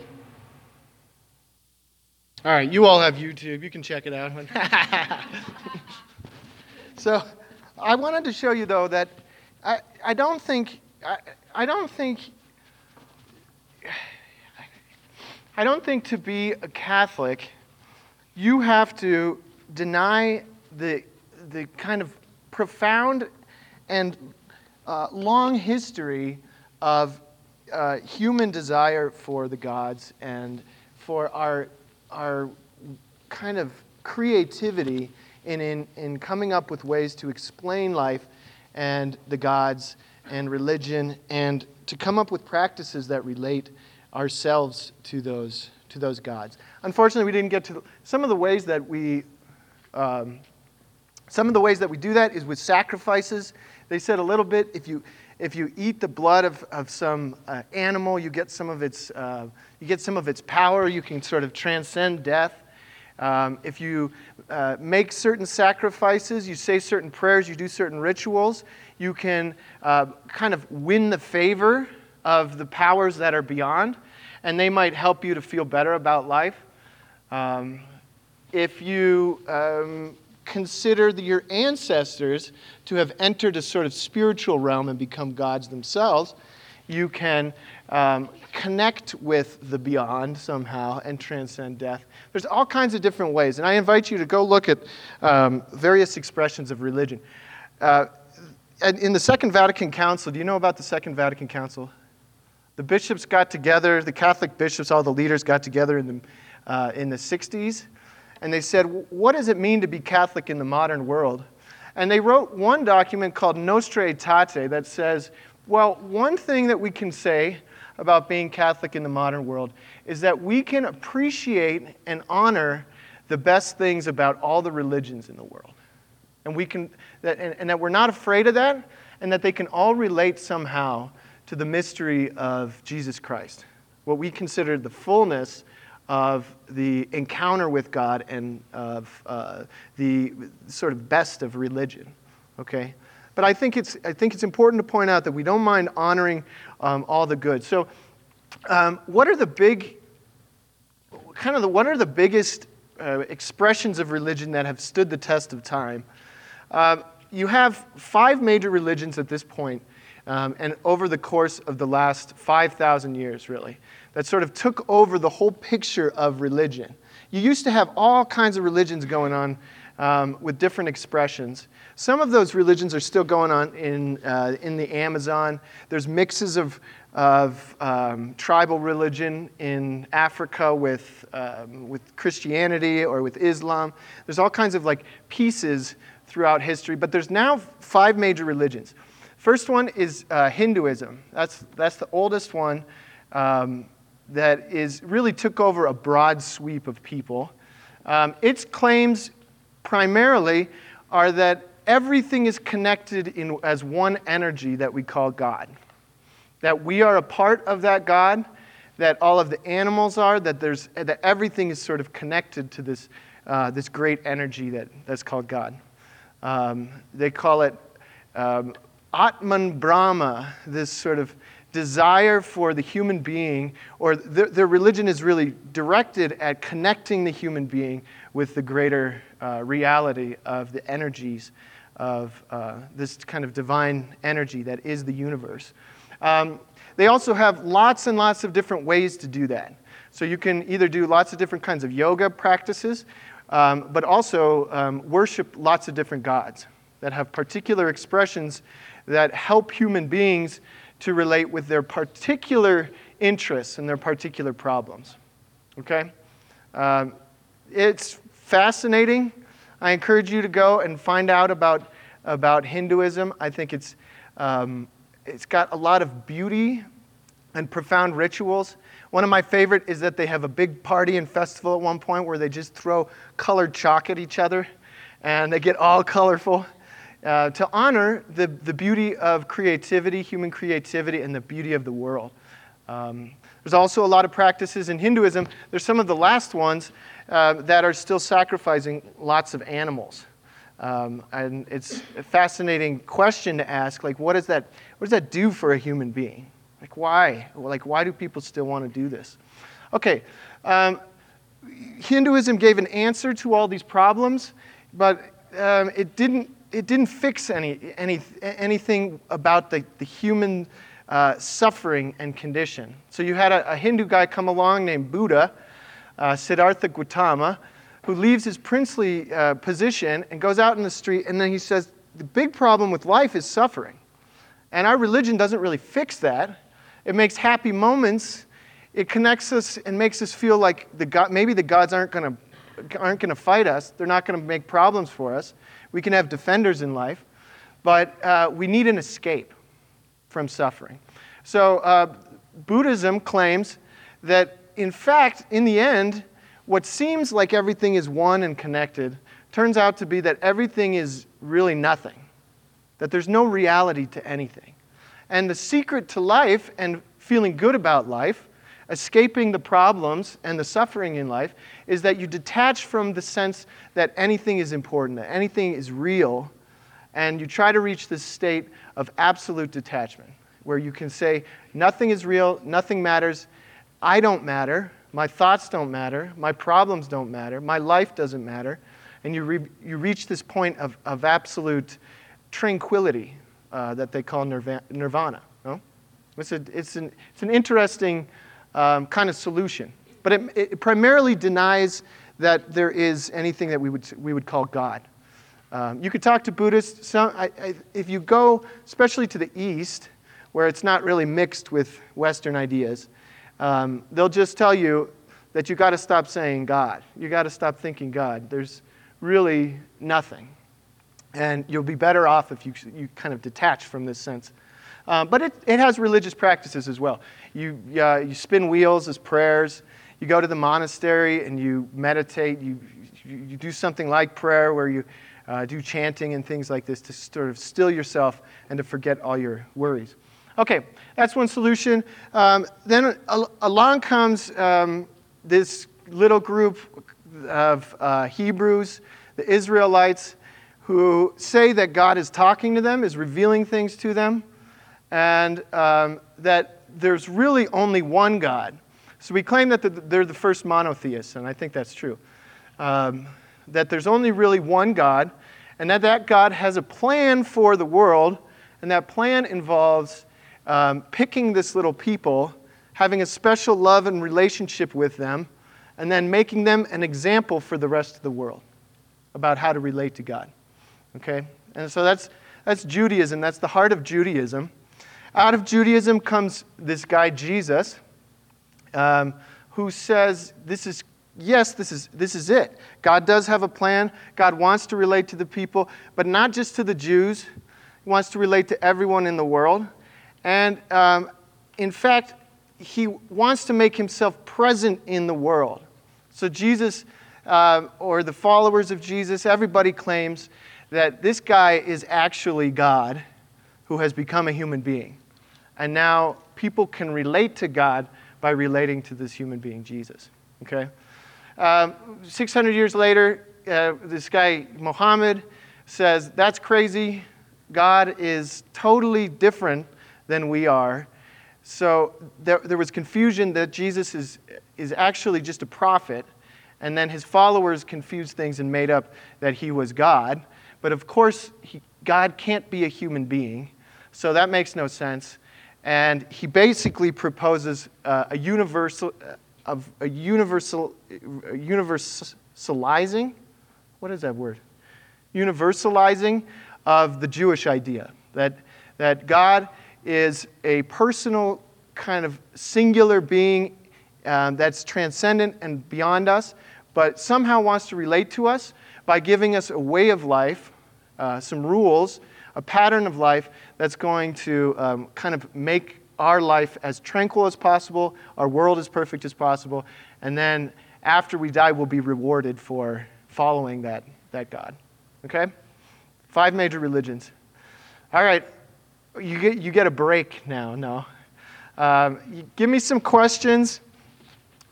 All right, you all have YouTube. You can check it out. so, I wanted to show you though that I, I don't think I, I don't think I don't think to be a Catholic you have to deny the the kind of profound and uh, long history of uh, human desire for the gods and for our, our kind of creativity in, in, in coming up with ways to explain life and the gods and religion and to come up with practices that relate ourselves to those, to those gods. Unfortunately, we didn't get to some of the ways that we um, some of the ways that we do that is with sacrifices. They said a little bit if you, if you eat the blood of, of some uh, animal, you get, some of its, uh, you get some of its power. You can sort of transcend death. Um, if you uh, make certain sacrifices, you say certain prayers, you do certain rituals, you can uh, kind of win the favor of the powers that are beyond, and they might help you to feel better about life. Um, if you um, consider the, your ancestors to have entered a sort of spiritual realm and become gods themselves, you can um, connect with the beyond somehow and transcend death. There's all kinds of different ways, and I invite you to go look at um, various expressions of religion. Uh, in the Second Vatican Council, do you know about the Second Vatican Council? The bishops got together, the Catholic bishops, all the leaders got together in the, uh, in the 60s and they said, What does it mean to be Catholic in the modern world? And they wrote one document called Nostra Aetate that says, Well, one thing that we can say about being Catholic in the modern world is that we can appreciate and honor the best things about all the religions in the world. And, we can, that, and, and that we're not afraid of that, and that they can all relate somehow to the mystery of Jesus Christ, what we consider the fullness of the encounter with God and of uh, the sort of best of religion. Okay? But I think it's, I think it's important to point out that we don't mind honoring um, all the good. So, um, what are the big, kind of the, what are the biggest uh, expressions of religion that have stood the test of time? Uh, you have five major religions at this point, um, and over the course of the last 5,000 years, really, that sort of took over the whole picture of religion. You used to have all kinds of religions going on um, with different expressions. Some of those religions are still going on in, uh, in the Amazon. There's mixes of, of um, tribal religion in Africa with, um, with Christianity or with Islam. There's all kinds of like pieces throughout history, but there's now five major religions. First one is uh, Hinduism. That's, that's the oldest one um, that is really took over a broad sweep of people. Um, its claims primarily are that everything is connected in, as one energy that we call God. That we are a part of that God, that all of the animals are, that, there's, that everything is sort of connected to this, uh, this great energy that, that's called God. Um, they call it um, Atman Brahma, this sort of desire for the human being, or their, their, religion is really directed at connecting the human being with the greater uh, reality of the energies of uh, this kind of divine energy that is the universe. Um, they also have lots and lots of different ways to do that. So you can either do lots of different kinds of yoga practices, um, but also um, worship lots of different gods that have particular expressions that help human beings to relate with their particular interests and their particular problems. Okay? Um, it's fascinating. I encourage you to go and find out about, about Hinduism. I think it's, um, it's got a lot of beauty and profound rituals. One of my favorite is that they have a big party and festival at one point where they just throw colored chalk at each other and they get all colorful uh, to honor the, the beauty of creativity, human creativity, and the beauty of the world. Um, there's also a lot of practices in Hinduism. There's some of the last ones uh, that are still sacrificing lots of animals. Um, and it's a fascinating question to ask, like, what does that, what does that do for a human being? Like, why? Like, why do people still want to do this? Okay, um, Hinduism gave an answer to all these problems, but um, it didn't it didn't fix any, any, anything about the, the human uh, suffering and condition. So you had a, a, Hindu guy come along named Buddha, uh, Siddhartha Gautama, who leaves his princely uh, position and goes out in the street, and then he says, The big problem with life is suffering. And our religion doesn't really fix that. It makes happy moments. It connects us and makes us feel like the God, maybe the gods aren't going to aren't going to fight us. They're not going to make problems for us. We can have defenders in life, but uh, we need an escape from suffering. So, uh, Buddhism claims that, in fact, in the end, what seems like everything is one and connected turns out to be that everything is really nothing, that there's no reality to anything. And the secret to life and feeling good about life, escaping the problems and the suffering in life, is that you detach from the sense that anything is important, that anything is real, and you try to reach this state of absolute detachment, where you can say, nothing is real, nothing matters, I don't matter, my thoughts don't matter, my problems don't matter, my life doesn't matter, and you, re- you reach this point of, of absolute tranquility uh, that they call nirvana. No? It's, a, it's, an, it's an interesting um, kind of solution. But it, it primarily denies that there is anything that we would, we would call God. Um, you could talk to Buddhists. Some, I, I, if you go, especially to the East, where it's not really mixed with Western ideas, um, they'll just tell you that you got to stop saying God. You got to stop thinking God. There's really nothing. And you'll be better off if you, you kind of detach from this sense. Um, but it, it has religious practices as well. You, uh, you spin wheels as prayers you go to the monastery and you meditate, you, you, do something like prayer where you uh, do chanting and things like this to sort of still yourself and to forget all your worries. Okay, that's one solution. Um, then along comes um, this little group of uh, Hebrews, the Israelites, who say that God is talking to them, is revealing things to them, and um, that there's really only one God. So we claim that they're the first monotheists, and I think that's true. Um, that there's only really one God, and that that God has a plan for the world, and that plan involves um, picking this little people, having a special love and relationship with them, and then making them an example for the rest of the world about how to relate to God. Okay? And so that's, that's Judaism. That's the heart of Judaism. Out of Judaism comes this guy, Jesus, um, who says, This is, yes, this is, this is it. God does have a plan. God wants to relate to the people, but not just to the Jews. He wants to relate to everyone in the world. And um, in fact, he wants to make himself present in the world. So, Jesus, uh, or the followers of Jesus, everybody claims that this guy is actually God who has become a human being. And now people can relate to God by relating to this human being, Jesus. Okay? Um, 600 years later, uh, this guy, Muhammad, says, That's crazy. God is totally different than we are. So there, there was confusion that Jesus is, is actually just a prophet, and then his followers confused things and made up that he was God. But of course, he, God can't be a human being, so that makes no sense. And he basically proposes uh, a universal, uh, of a universal, universalizing, what is that word? Universalizing of the Jewish idea that, that God is a personal, kind of singular being um, that's transcendent and beyond us, but somehow wants to relate to us by giving us a way of life, uh, some rules, a pattern of life that's going to um, kind of make our life as tranquil as possible, our world as perfect as possible, and then after we die, we'll be rewarded for following that, that God. Okay? Five major religions. All right, you get, you get a break now. No. Um, give me some questions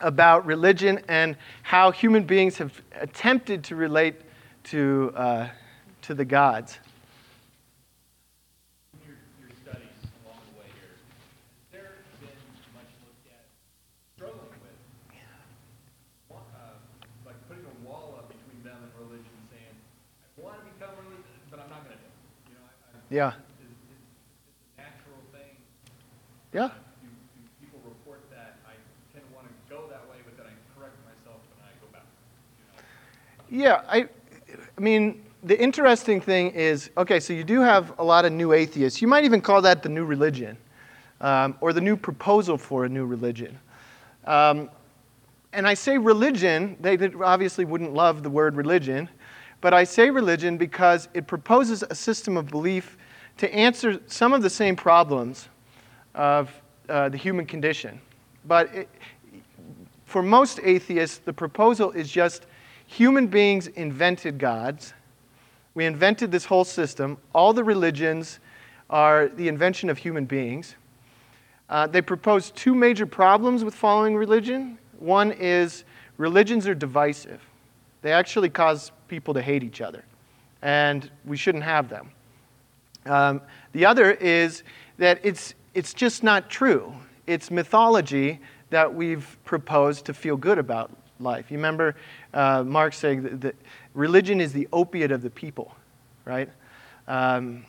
about religion and how human beings have attempted to relate to, uh, to the gods. Your, your studies along the way here, there been much looked at struggling with, uh, like putting a wall up between them and religion, saying, I want to become religious, but I'm not going to do it. You know, I, I, Yeah. It's a natural thing. Yeah. Do, do people report that I kind of want to go that way, but then I correct myself and I go back? You know? Yeah, I, I mean, the interesting thing is okay, so you do have a lot of new atheists. You might even call that the new religion um, or the new proposal for a new religion. Um, and I say religion, they obviously wouldn't love the word religion, but I say religion because it proposes a system of belief to answer some of the same problems of uh, the human condition. But it, for most atheists, the proposal is just human beings invented gods. We invented this whole system. All the religions are the invention of human beings. Uh, they propose two major problems with following religion. One is religions are divisive, they actually cause people to hate each other, and we shouldn't have them. Um, the other is that it's, it's just not true. It's mythology that we've proposed to feel good about life. You remember uh, Marx saying that, that, religion is the opiate of the people, right? Um,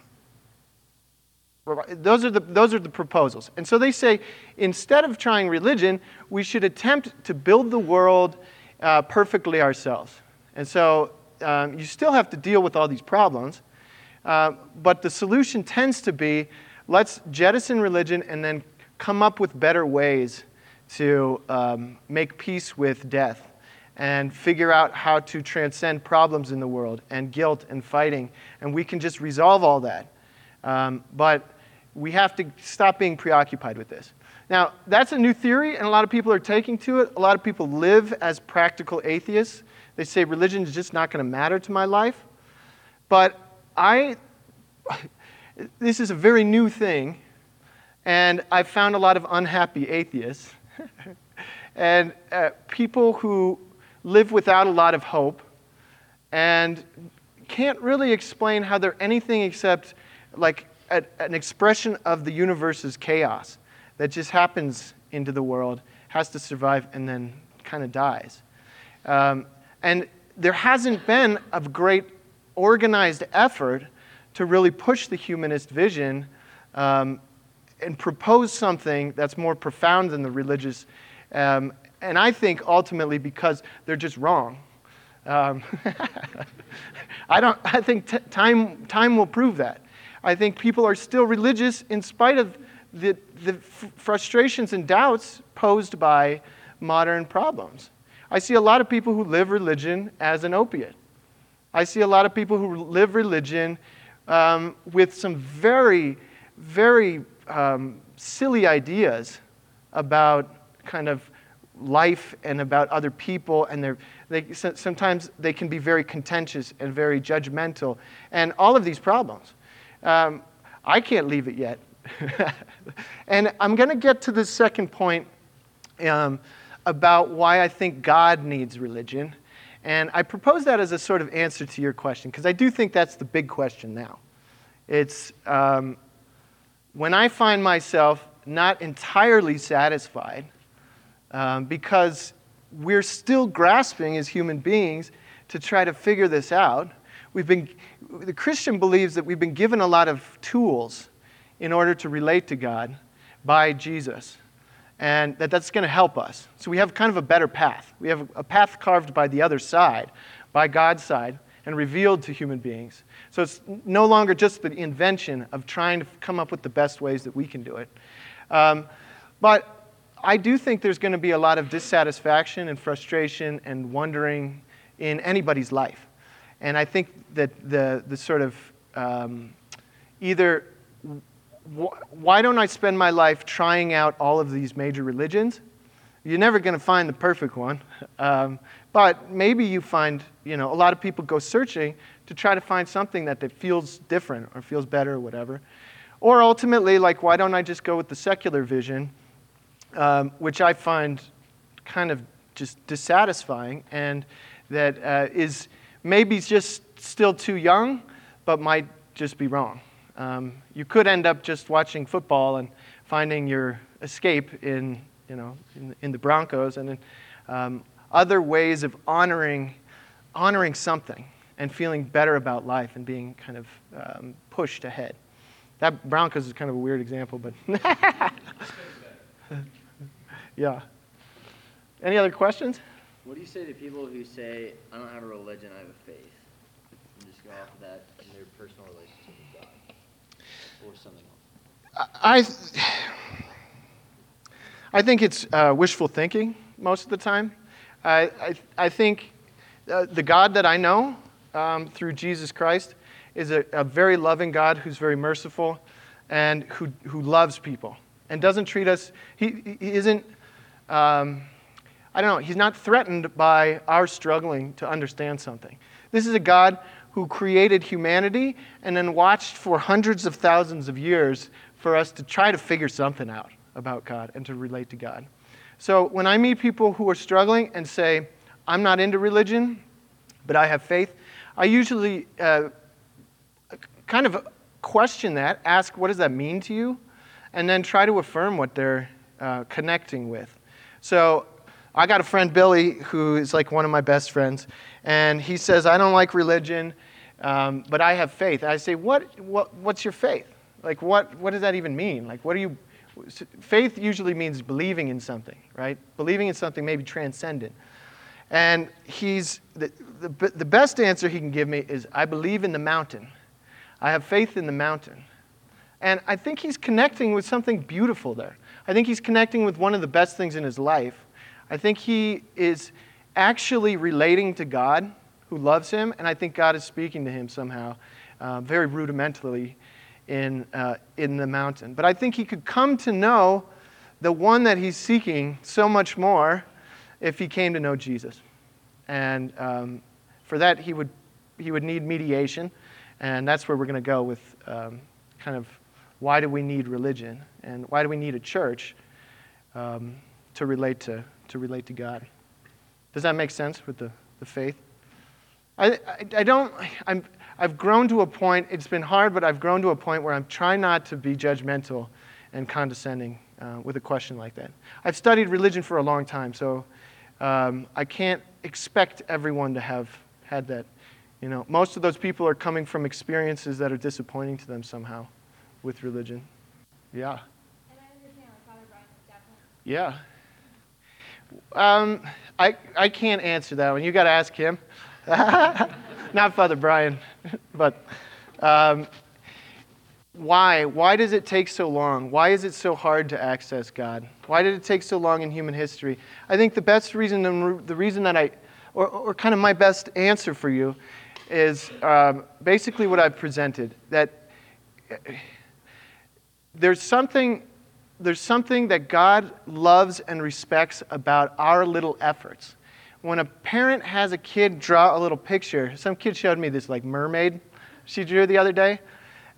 those are, the, those are the proposals. And so they say instead of trying religion, we should attempt to build the world uh, perfectly ourselves. And so um, you still have to deal with all these problems, uh, but the solution tends to be let's jettison religion and then come up with better ways to um, make peace with death and figure out how to transcend problems in the world and guilt and fighting. And we can just resolve all that. Um, but we have to stop being preoccupied with this. Now, that's a new theory, and a lot of people are taking to it. A lot of people live as practical atheists. They say religion is just not going to matter to my life. But I, this is a very new thing, and I've found a lot of unhappy atheists. and uh, people who live without a lot of hope and can't really explain how they're anything except like a, an expression of the universe's chaos that just happens into the world, has to survive, and then kind of dies. Um, and there hasn't been a great organized effort to really push the humanist vision um, and propose something that's more profound than the religious. Um, and I think ultimately because they're just wrong. Um, I, don't, I think t- time, time will prove that. I think people are still religious in spite of the, the f- frustrations and doubts posed by modern problems. I see a lot of people who live religion as an opiate. I see a lot of people who live religion um, with some very, very um, silly ideas about kind of life and about other people, and they, sometimes they can be very contentious and very judgmental, and all of these problems. Um, I can't leave it yet. and I'm going to get to the second point um, about why I think God needs religion. And I propose that as a sort of answer to your question, because I do think that's the big question now. It's um, when I find myself not entirely satisfied um, because we're still grasping as human beings to try to figure this out. We've been, the Christian believes that we've been given a lot of tools in order to relate to God by Jesus, and that that's going to help us. So we have kind of a better path. We have a path carved by the other side, by God's side, and revealed to human beings. So it's no longer just the invention of trying to come up with the best ways that we can do it. Um, but I do think there's going to be a lot of dissatisfaction and frustration and wondering in anybody's life. And I think that the, the sort of um, either why don't I spend my life trying out all of these major religions? You're never going to find the perfect one. Um, but maybe you find, you know, a lot of people go searching to try to find something that, feels different or feels better or whatever. Or ultimately, like, why don't I just go with the secular vision, um, which I find kind of just dissatisfying and that uh, is maybe just still too young, but might just be wrong. Um, you could end up just watching football and finding your escape in, you know, in, in the Broncos and in um, other ways of honoring, honoring something and feeling better about life and being kind of um, pushed ahead. That Broncos is kind of a weird example, but yeah. Any other questions? What do you say to people who say, I don't have a religion, I have a faith? And just go off of that in their personal relationship or something else? I, I think it's uh, wishful thinking most of the time. I, I, I think uh, the God that I know um, through Jesus Christ is a, a, very loving God who's very merciful and who, who loves people and doesn't treat us, he, he isn't. Um, I don't know, he's not threatened by our struggling to understand something. This is a God who created humanity and then watched for hundreds of thousands of years for us to try to figure something out about God and to relate to God. So when I meet people who are struggling and say, I'm not into religion, but I have faith, I usually uh, kind of question that, ask, what does that mean to you? And then try to affirm what they're uh, connecting with. So I got a friend, Billy, who is like one of my best friends, and he says, I don't like religion, um, but I have faith. I say, what, what, what's your faith? Like, what, what does that even mean? Like, what are you, faith usually means believing in something, right? Believing in something maybe transcendent. And he's, the, the, the best answer he can give me is, I believe in the mountain. I have faith in the mountain. And I think he's connecting with something beautiful there. I think he's connecting with one of the best things in his life, I think he is actually relating to God who loves him, and I think God is speaking to him somehow, uh, very rudimentarily in, uh, in the mountain. But I think he could come to know the one that he's seeking so much more if he came to know Jesus. And um, for that, he would, he would need mediation, and that's where we're going to go with um, kind of why do we need religion and why do we need a church um, to relate to to relate to God. Does that make sense with the, the faith? I, I, I don't, I'm, I've grown to a point, it's been hard, but I've grown to a point where I'm trying not to be judgmental and condescending uh, with a question like that. I've studied religion for a long time, so um, I can't expect everyone to have had that. You know, most of those people are coming from experiences that are disappointing to them somehow with religion. Yeah. And I understand like Father Brian was definitely Yeah. Um, I, I can't answer that one. You got to ask him. Not Father Brian, but um, why? Why does it take so long? Why is it so hard to access God? Why did it take so long in human history? I think the best reason, and the reason that I, or, or kind of my best answer for you, is um, basically what I've presented. That there's something there's something that God loves and respects about our little efforts. When a parent has a kid draw a little picture, some kid showed me this like mermaid she drew the other day,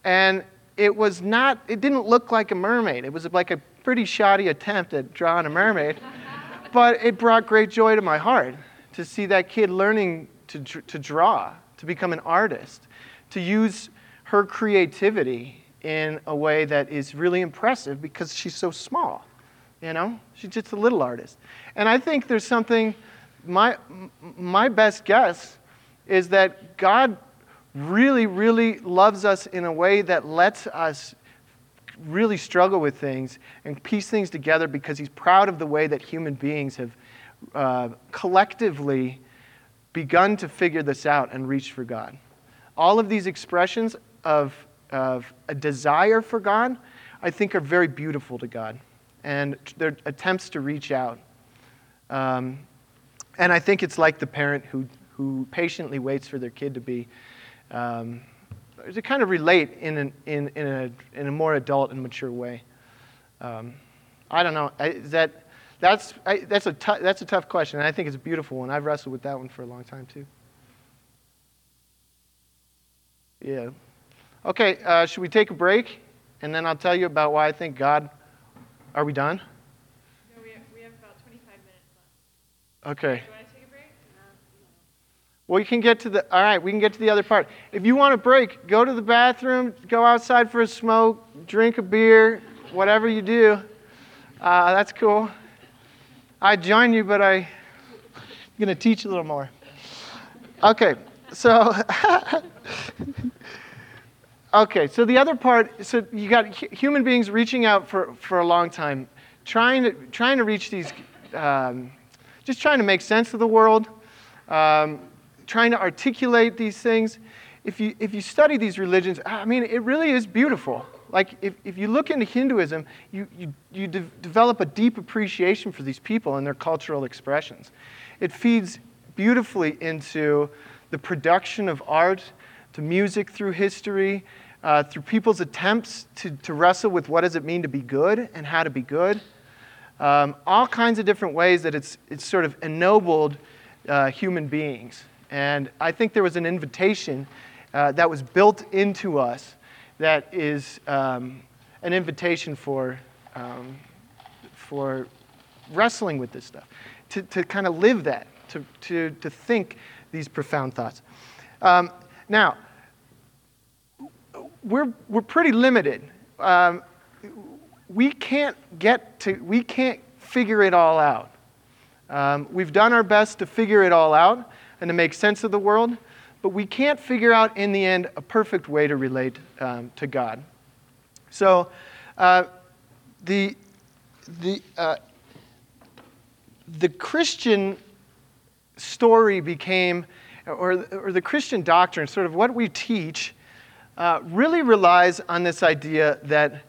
and it was not, it didn't look like a mermaid. It was like a pretty shoddy attempt at drawing a mermaid, but it brought great joy to my heart to see that kid learning to, to draw, to become an artist, to use her creativity in a way that is really impressive because she's so small. You know, she's just a little artist. And I think there's something, my, my best guess is that God really, really loves us in a way that lets us really struggle with things and piece things together because he's proud of the way that human beings have uh, collectively begun to figure this out and reach for God. All of these expressions of of a desire for God, I think are very beautiful to God. And their attempts to reach out. Um, and I think it's like the parent who, who patiently waits for their kid to be, um, to kind of relate in, an, in, in, a, in a more adult and mature way. Um, I don't know. I, that, that's, I, that's, a t- that's a tough question, and I think it's a beautiful one. I've wrestled with that one for a long time, too. Yeah. Okay, uh, should we take a break? And then I'll tell you about why I think God. Are we done? No, we have, we have about 25 minutes left. Okay. Do you want to take a break? Well, you can get to the. All right, we can get to the other part. If you want a break, go to the bathroom, go outside for a smoke, drink a beer, whatever you do. Uh, that's cool. I join you, but I, I'm going to teach a little more. Okay, so. Okay, so the other part, so you got human beings reaching out for, for a long time, trying to, trying to reach these, um, just trying to make sense of the world, um, trying to articulate these things. If you, if you study these religions, I mean, it really is beautiful. Like, if, if you look into Hinduism, you, you, you de- develop a deep appreciation for these people and their cultural expressions. It feeds beautifully into the production of art, to music through history, uh, through people's attempts to, to wrestle with what does it mean to be good and how to be good. Um, all kinds of different ways that it's, it's sort of ennobled uh, human beings. And I think there was an invitation uh, that was built into us that is um, an invitation for, um, for wrestling with this stuff, to, to kind of live that, to, to, to think these profound thoughts. Um, now, we're, we're pretty limited. Um, we can't get to, we can't figure it all out. Um, we've done our best to figure it all out and to make sense of the world, but we can't figure out in the end a perfect way to relate um, to God. So, uh, the, the, uh, the Christian story became, or, or the Christian doctrine, sort of what we teach, uh, really relies on this idea that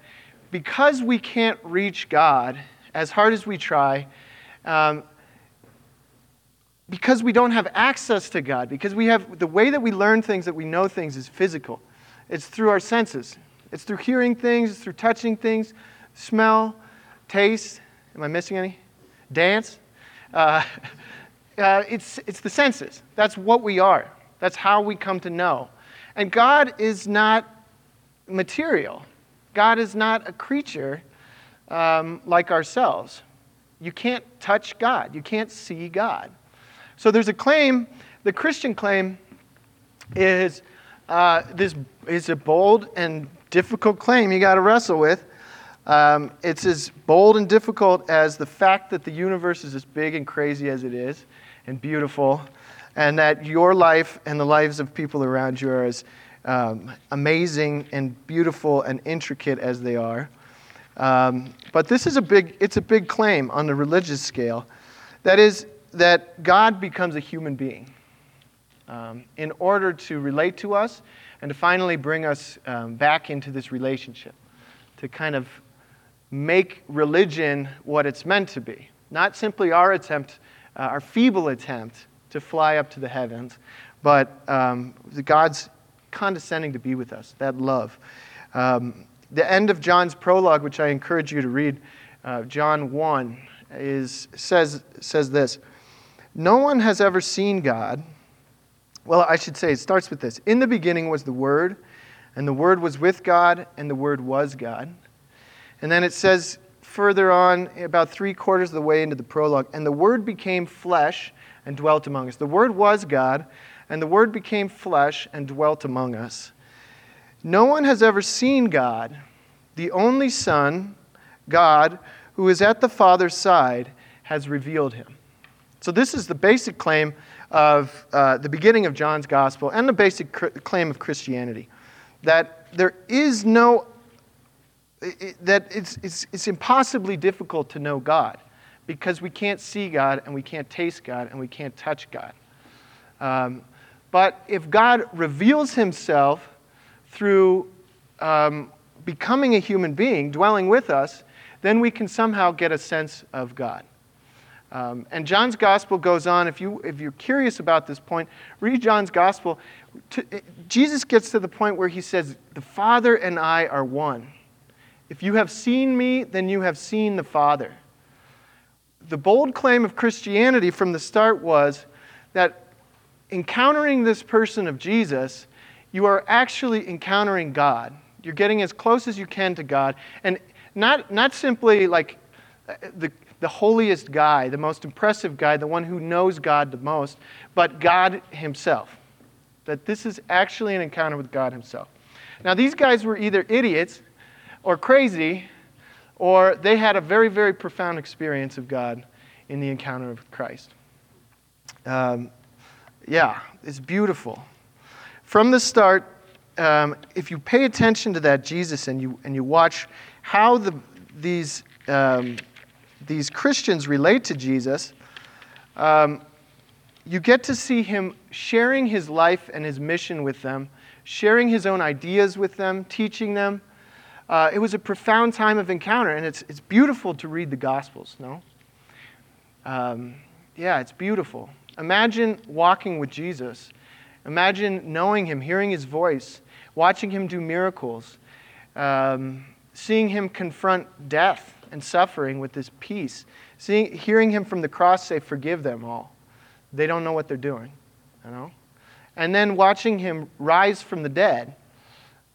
because we can't reach God as hard as we try, um, because we don't have access to God, because we have the way that we learn things, that we know things is physical. It's through our senses. It's through hearing things, it's through touching things, smell, taste. Am I missing any? Dance. Uh, uh, it's, it's the senses. That's what we are. That's how we come to know. And God is not material, God is not a creature um, like ourselves. you can't touch God, you can't see God. So there's a claim, the Christian claim is uh, this is a bold and difficult claim you got to wrestle with. Um, it's as bold and difficult as the fact that the universe is as big and crazy as it is and beautiful, and that your life and the lives of people around you are as um, amazing and beautiful and intricate as they are. Um, but this is a big, it's a big claim on the religious scale. That is, that God becomes a human being um, in order to relate to us and to finally bring us um, back into this relationship, to kind of make religion what it's meant to be. Not simply our attempt, uh, our feeble attempt to fly up to the heavens, but um, God's condescending to be with us, that love. Um, the end of John's prologue, which I encourage you to read, uh, John 1, is, says, says this No one has ever seen God. Well, I should say, it starts with this In the beginning was the Word, and the Word was with God, and the Word was God. And then it says further on, about three quarters of the way into the prologue, and the Word became flesh and dwelt among us. The Word was God, and the Word became flesh and dwelt among us. No one has ever seen God. The only Son, God, who is at the Father's side, has revealed him. So, this is the basic claim of uh, the beginning of John's gospel and the basic cr- claim of Christianity that there is no it, that it's, it's, it's impossibly difficult to know God because we can't see God and we can't taste God and we can't touch God. Um, but if God reveals himself through um, becoming a human being, dwelling with us, then we can somehow get a sense of God. Um, and John's gospel goes on. If, you, if you're curious about this point, read John's gospel. To, Jesus gets to the point where he says, The Father and I are one. If you have seen me, then you have seen the Father. The bold claim of Christianity from the start was that encountering this person of Jesus, you are actually encountering God. You're getting as close as you can to God. And not, not simply like the, the holiest guy, the most impressive guy, the one who knows God the most, but God Himself. That this is actually an encounter with God Himself. Now, these guys were either idiots or crazy, or they had a very, very profound experience of God in the encounter with Christ. Um, yeah, it's beautiful. From the start, um, if you pay attention to that Jesus and you, and you watch how the, these, um, these Christians relate to Jesus, um, you get to see him sharing his life and his mission with them, sharing his own ideas with them, teaching them, uh, it was a profound time of encounter, and it's, it's beautiful to read the Gospels, no? Um, yeah, it's beautiful. Imagine walking with Jesus. Imagine knowing him, hearing his voice, watching him do miracles, um, seeing him confront death and suffering with this peace, seeing, hearing him from the cross say, Forgive them all. They don't know what they're doing, you know? And then watching him rise from the dead,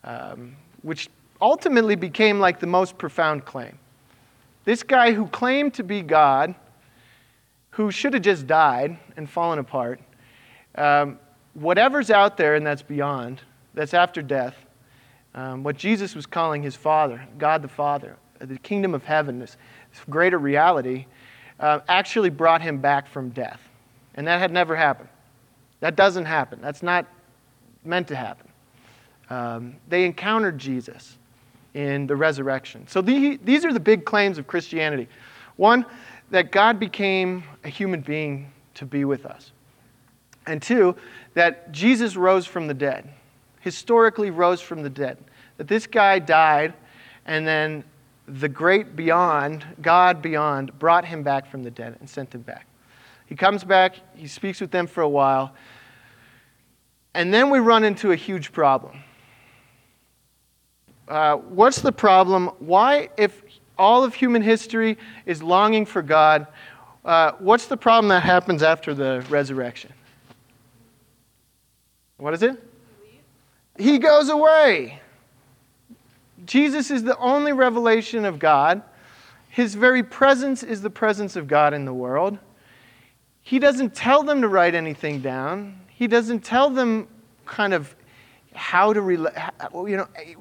um, which ultimately became like the most profound claim. This guy who claimed to be God, who should have just died and fallen apart, um, whatever's out there and that's beyond, that's after death, um, what Jesus was calling his Father, God the Father, the kingdom of heaven, this, this greater reality, uh, actually brought him back from death. And that had never happened. That doesn't happen. That's not meant to happen. Um, they encountered Jesus in the resurrection. So the, these are the big claims of Christianity. One, that God became a human being to be with us. And two, that Jesus rose from the dead, historically rose from the dead. That this guy died, and then the great beyond, God beyond, brought him back from the dead and sent him back. He comes back, he speaks with them for a while, and then we run into a huge problem. Uh, what's the problem? Why, if all of human history is longing for God, uh, what's the problem that happens after the resurrection? What is it? He goes away. Jesus is the only revelation of God. His very presence is the presence of God in the world. He doesn't tell them to write anything down. He doesn't tell them kind of how to relate. You know, eh,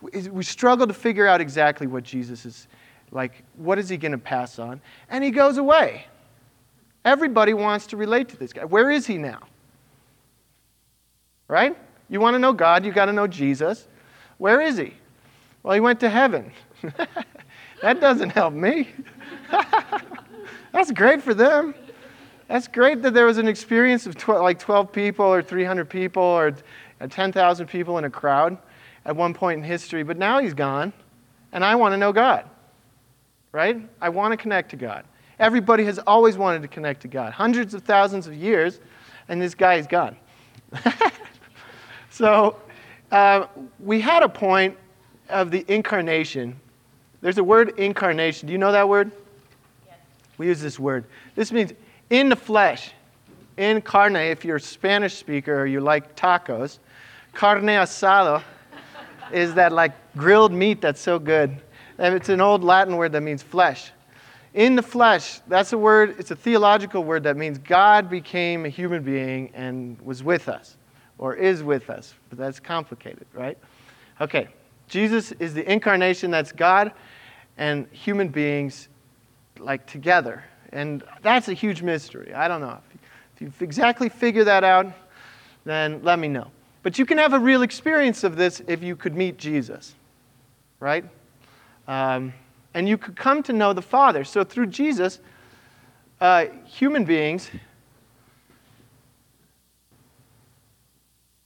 we, we struggle to figure out exactly what Jesus is like. What is he going to pass on? And he goes away. Everybody wants to relate to this guy. Where is he now? Right? You want to know God, you got to know Jesus. Where is he? Well, he went to heaven. that doesn't help me. That's great for them. That's great that there was an experience of like 12 people or 300 people or 10,000 people in a crowd at one point in history, but now he's gone, and I want to know God. Right? I want to connect to God. Everybody has always wanted to connect to God. Hundreds of thousands of years, and this guy is gone. so uh, we had a point of the incarnation. There's a word incarnation. Do you know that word? Yes. We use this word. This means in the flesh. In carne, if you're a Spanish speaker or you like tacos, carne asado is that like grilled meat that's so good. And it's an old Latin word that means flesh. In the flesh, that's a word, it's a theological word that means God became a human being and was with us or is with us. But that's complicated, right? Okay. Jesus is the incarnation that's God and human beings like together. And that's a huge mystery. I don't know. If you exactly figure that out, then let me know. But you can have a real experience of this if you could meet Jesus, right? Um, and you could come to know the Father. So through Jesus, uh, human beings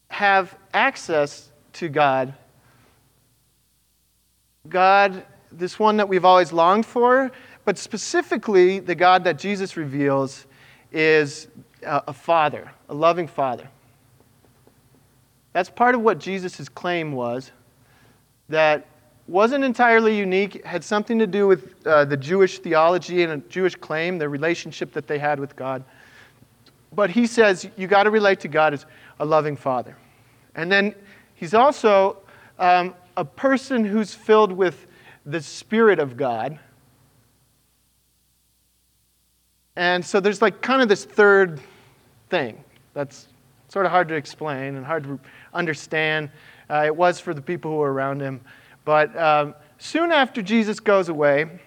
have access to God. God, this one that we've always longed for, but specifically, the God that Jesus reveals is a, a father, a loving father. That's part of what Jesus' claim was that wasn't entirely unique, had something to do with uh, the Jewish theology and a Jewish claim, the relationship that they had with God. But he says you got to relate to God as a loving father. And then he's also um, a person who's filled with the Spirit of God. And so there's like kind of this third thing that's sort of hard to explain and hard to understand. Uh, it was for the people who were around him. But um, soon after Jesus goes away,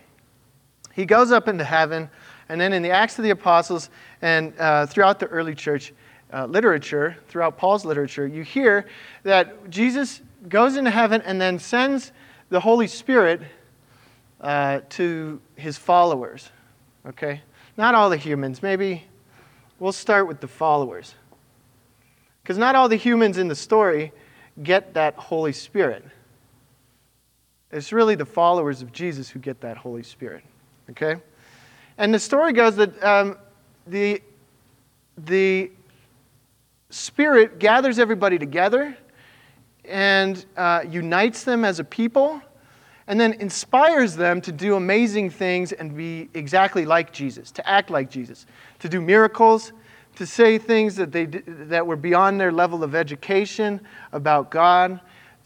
he goes up into heaven. And then in the Acts of the Apostles and uh, throughout the early church uh, literature, throughout Paul's literature, you hear that Jesus goes into heaven and then sends the Holy Spirit uh, to his followers. Okay? Not all the humans. Maybe we'll start with the followers. Because not all the humans in the story get that Holy Spirit. It's really the followers of Jesus who get that Holy Spirit. Okay? And the story goes that um, the, the Spirit gathers everybody together and uh, unites them as a people and then inspires them to do amazing things and be exactly like Jesus, to act like Jesus, to do miracles, to say things that, they, that were beyond their level of education about God,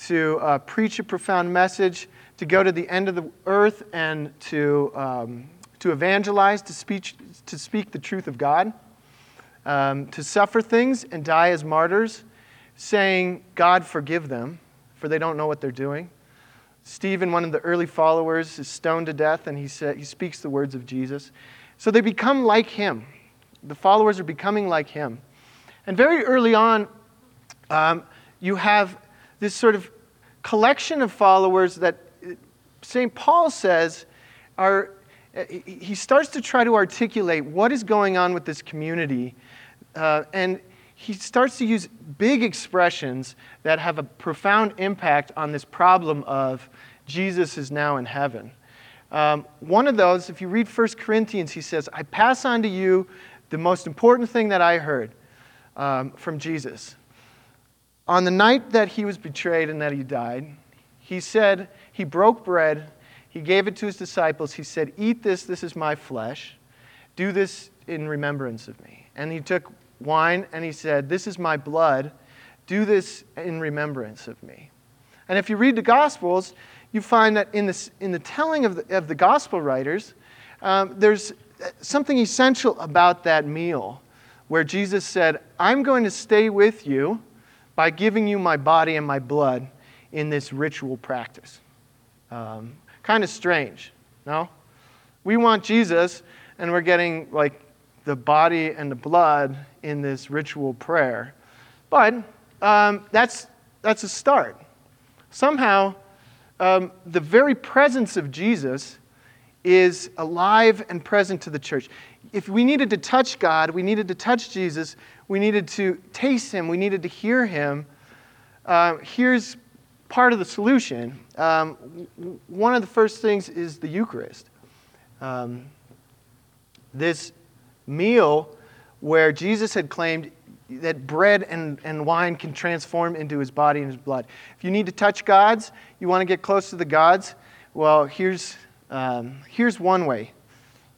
to uh, preach a profound message, to go to the end of the earth and to, um, to evangelize, to speak, to speak the truth of God, um, to suffer things and die as martyrs, saying, God, forgive them, for they don't know what they're doing. Stephen, one of the early followers, is stoned to death, and he, sa- he speaks the words of Jesus. So they become like him. The followers are becoming like him. And very early on, um, you have this sort of collection of followers that St. Paul says are, he starts to try to articulate what is going on with this community. Uh, and he starts to use big expressions that have a profound impact on this problem of Jesus is now in heaven. Um, one of those, if you read 1 Corinthians, he says, I pass on to you the most important thing that I heard um, from Jesus. On the night that he was betrayed and that he died, he said, He broke bread, he gave it to his disciples. He said, Eat this, this is my flesh. Do this in remembrance of me. And he took wine and he said, This is my blood. Do this in remembrance of me. And if you read the Gospels, you find that in, this, in the telling of the, of the Gospel writers, um, there's something essential about that meal where Jesus said, I'm going to stay with you by giving you my body and my blood in this ritual practice. Um, kind of strange, no? We want Jesus, and we're getting like the body and the blood in this ritual prayer. But um, that's, that's a start. Somehow, um, the very presence of Jesus is alive and present to the church. If we needed to touch God, we needed to touch Jesus, we needed to taste Him, we needed to hear Him. Uh, here's part of the solution. Um, one of the first things is the Eucharist. Um, this meal where Jesus had claimed that bread and, and wine can transform into his body and his blood. If you need to touch gods, you want to get close to the gods, well, here's, um, here's one way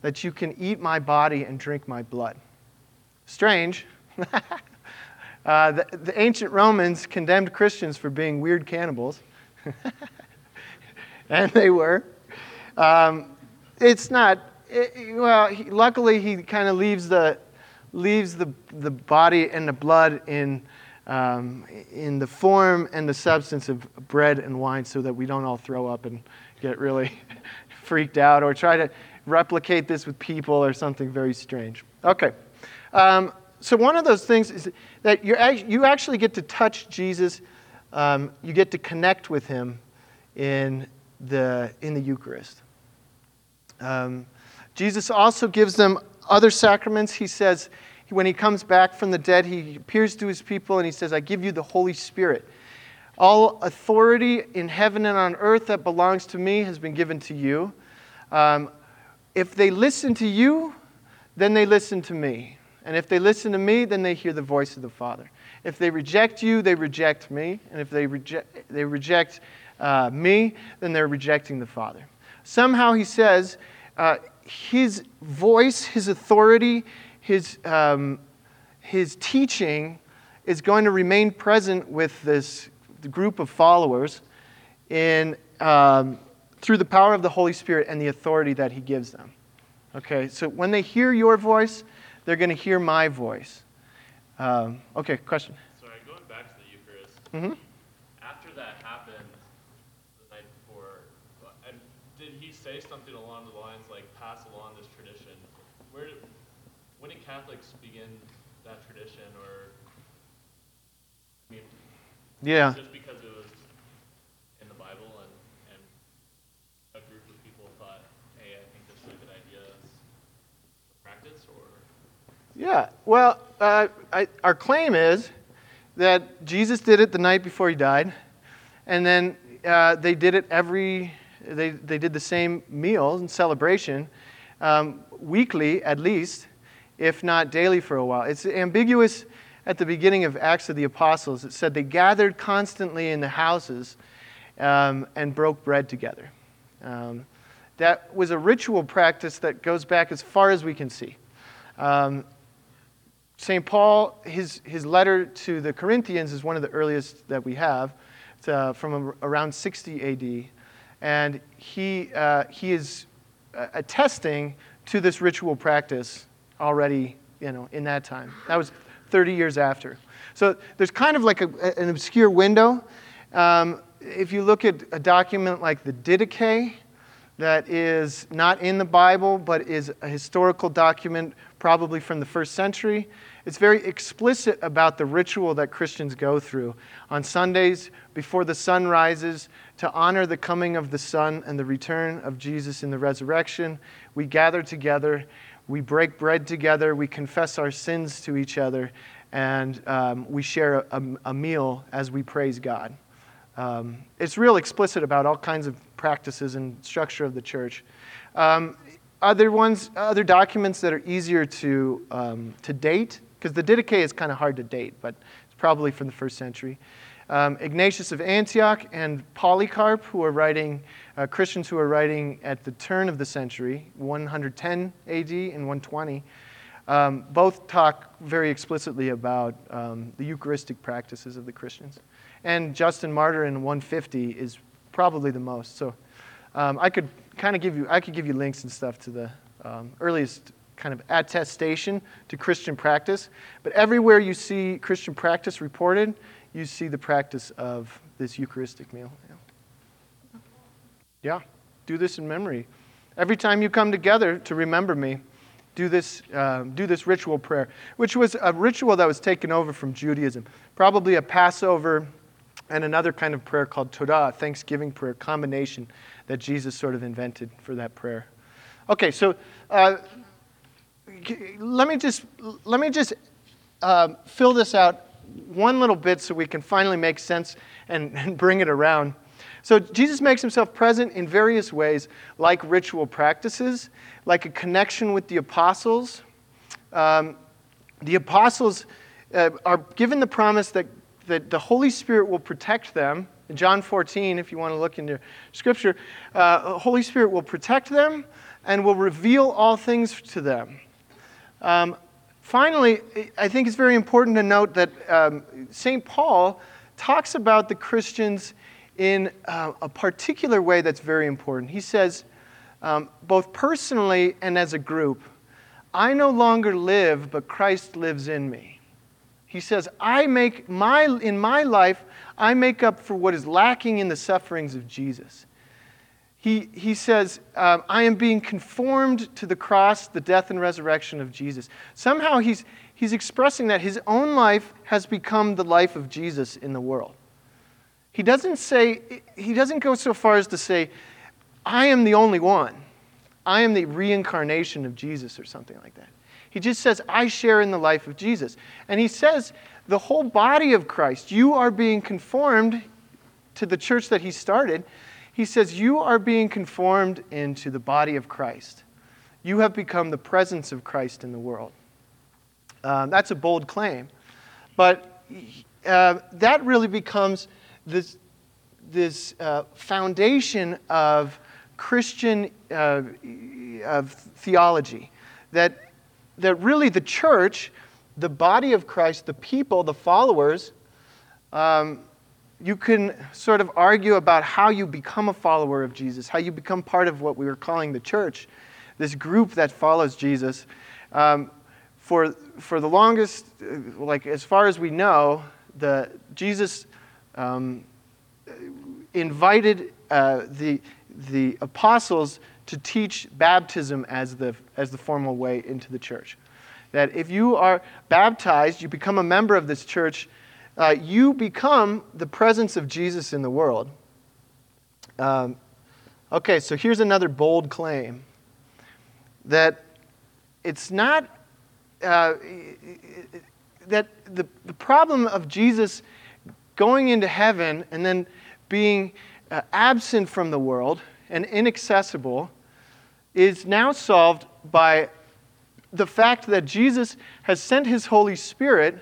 that you can eat my body and drink my blood. Strange. uh, the, the ancient Romans condemned Christians for being weird cannibals, and they were. Um, it's not, it, well, he, luckily, he kind of leaves the, leaves the, the body and the blood in, um, in the form and the substance of bread and wine so that we don't all throw up and get really freaked out or try to replicate this with people or something very strange. Okay. Um, so, one of those things is that you you actually get to touch Jesus, um, you get to connect with him in the, in the Eucharist. Um, Jesus also gives them other sacraments. He says, when he comes back from the dead, he appears to his people and he says, I give you the Holy Spirit. All authority in heaven and on earth that belongs to me has been given to you. Um, if they listen to you, then they listen to me. And if they listen to me, then they hear the voice of the Father. If they reject you, they reject me. And if they reject, they reject uh, me, then they're rejecting the Father. Somehow he says uh, his voice, his authority, his, um, his teaching is going to remain present with this group of followers in, um, through the power of the Holy Spirit and the authority that he gives them. Okay, so when they hear your voice, they're going to hear my voice. Um, okay, question. Sorry, going back to the Eucharist. Mm-hmm. After that happened the night before, and did he say something along the lines like pass along this tradition? Where did, when did Catholics begin that tradition, or Yeah. just because it was in the Bible and and a group of people thought, hey, I think this is a good idea to practice, or Yeah. Well, uh, I, our claim is that Jesus did it the night before he died, and then uh, they did it every. They, they did the same meal and celebration um, weekly at least, if not daily for a while. It's ambiguous at the beginning of Acts of the Apostles. It said they gathered constantly in the houses um, and broke bread together. Um, that was a ritual practice that goes back as far as we can see. Um, St. Paul, his, his letter to the Corinthians is one of the earliest that we have. Uh, from around 60 AD. And he, uh, he is uh, attesting to this ritual practice already you know, in that time. That was 30 years after. So there's kind of like a, an obscure window. Um, if you look at a document like the Didache, that is not in the Bible, but is a historical document, probably from the first century. It's very explicit about the ritual that Christians go through on Sundays before the sun rises to honor the coming of the Son and the return of Jesus in the resurrection. We gather together, we break bread together, we confess our sins to each other, and um, we share a, a meal as we praise God. Um, it's real explicit about all kinds of practices and structure of the church. Um, other ones, other documents that are easier to, um, to date, because the Didache is kind of hard to date, but it's probably from the first century. Um, Ignatius of Antioch and Polycarp, who are writing, uh, Christians who are writing at the turn of the century, 110 AD and 120, um, both talk very explicitly about um, the Eucharistic practices of the Christians. and Justin Martyr in 150 is probably the most. So um, I could kind of give you, I could give you links and stuff to the um, earliest kind of attestation to Christian practice. But everywhere you see Christian practice reported, you see the practice of this Eucharistic meal. Yeah, yeah. do this in memory. Every time you come together to remember me, do this, uh, do this ritual prayer, which was a ritual that was taken over from Judaism. Probably a Passover and another kind of prayer called Todah, Thanksgiving prayer, combination that Jesus sort of invented for that prayer. Okay, so uh, let me just, let me just uh, fill this out one little bit so we can finally make sense and, and bring it around. So Jesus makes himself present in various ways, like ritual practices, like a connection with the apostles. Um, the apostles uh, are given the promise that, that the Holy Spirit will protect them. In John 14, if you want to look into Scripture, uh, Holy Spirit will protect them and will reveal all things to them. Um, finally, I think it's very important to note that um, St. Paul talks about the Christians in uh, a particular way that's very important. He says, um, both personally and as a group, I no longer live, but Christ lives in me. He says, I make my, in my life, I make up for what is lacking in the sufferings of Jesus. He, he says, um, I am being conformed to the cross, the death, and resurrection of Jesus. Somehow he's, he's expressing that his own life has become the life of Jesus in the world. He doesn't say, he doesn't go so far as to say, I am the only one. I am the reincarnation of Jesus or something like that. He just says, I share in the life of Jesus. And he says, the whole body of Christ, you are being conformed to the church that he started. He says, You are being conformed into the body of Christ. You have become the presence of Christ in the world. Um, that's a bold claim. But uh, that really becomes this, this uh, foundation of Christian uh, of theology. That, that really the church, the body of Christ, the people, the followers, um, you can sort of argue about how you become a follower of Jesus, how you become part of what we were calling the church, this group that follows Jesus. Um, for, for the longest, uh, like as far as we know, the, Jesus um, invited uh, the, the apostles to teach baptism as the, as the formal way into the church. That if you are baptized, you become a member of this church, uh, you become the presence of Jesus in the world. Um, okay, so here's another bold claim that it's not, uh, that the, the problem of Jesus going into heaven and then being uh, absent from the world and inaccessible is now solved by the fact that Jesus has sent his Holy Spirit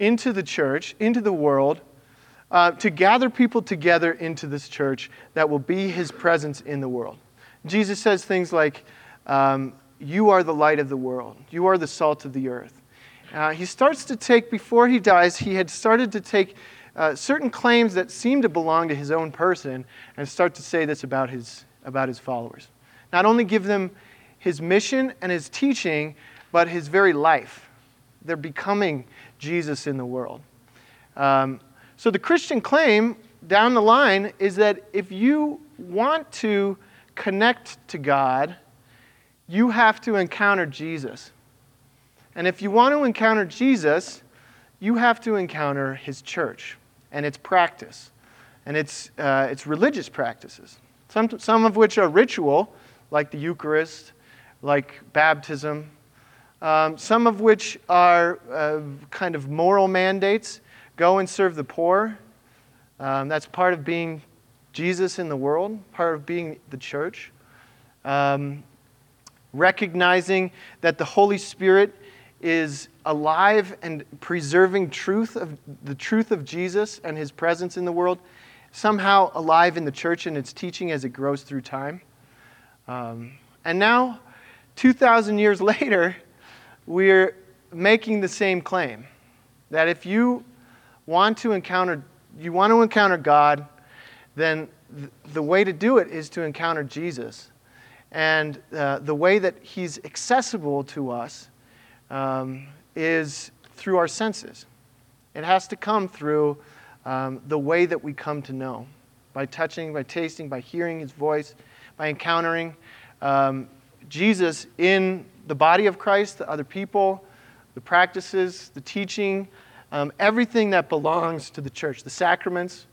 into the church, into the world, uh, to gather people together into this church that will be his presence in the world. Jesus says things like, um, You are the light of the world, you are the salt of the earth. Uh, he starts to take, before he dies, he had started to take uh, certain claims that seem to belong to his own person and start to say this about his, about his followers. Not only give them his mission and his teaching, but his very life. They're becoming Jesus in the world. Um, so the Christian claim down the line is that if you want to connect to God, you have to encounter Jesus. And if you want to encounter Jesus, you have to encounter his church and its practice and its, uh, its religious practices, some, some of which are ritual, like the Eucharist, like baptism, um, some of which are uh, kind of moral mandates go and serve the poor. Um, that's part of being Jesus in the world, part of being the church. Um, recognizing that the Holy Spirit is alive and preserving truth of the truth of Jesus and his presence in the world, somehow alive in the church and its teaching as it grows through time. Um, and now, 2,000 years later, we're making the same claim that if you want to encounter you want to encounter God, then th- the way to do it is to encounter Jesus. And uh, the way that he's accessible to us um, is through our senses. It has to come through um, the way that we come to know by touching, by tasting, by hearing his voice, by encountering um, Jesus in the body of Christ, the other people, the practices, the teaching, um, everything that belongs to the church, the sacraments.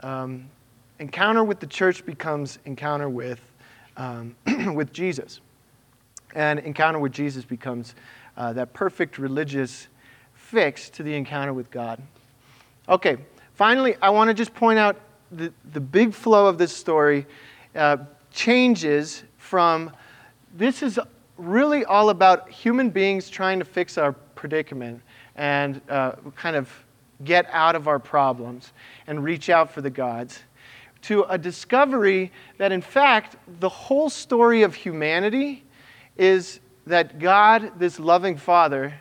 Um, encounter with the church becomes encounter with, um, with Jesus. And encounter with Jesus becomes uh, that perfect religious fix to the encounter with God. Okay, finally, I want to just point out the, the big flow of this story uh, changes from this is really all about human beings trying to fix our predicament and uh, kind of get out of our problems and reach out for the gods to a discovery that, in fact, the whole story of humanity is that God, this loving Father,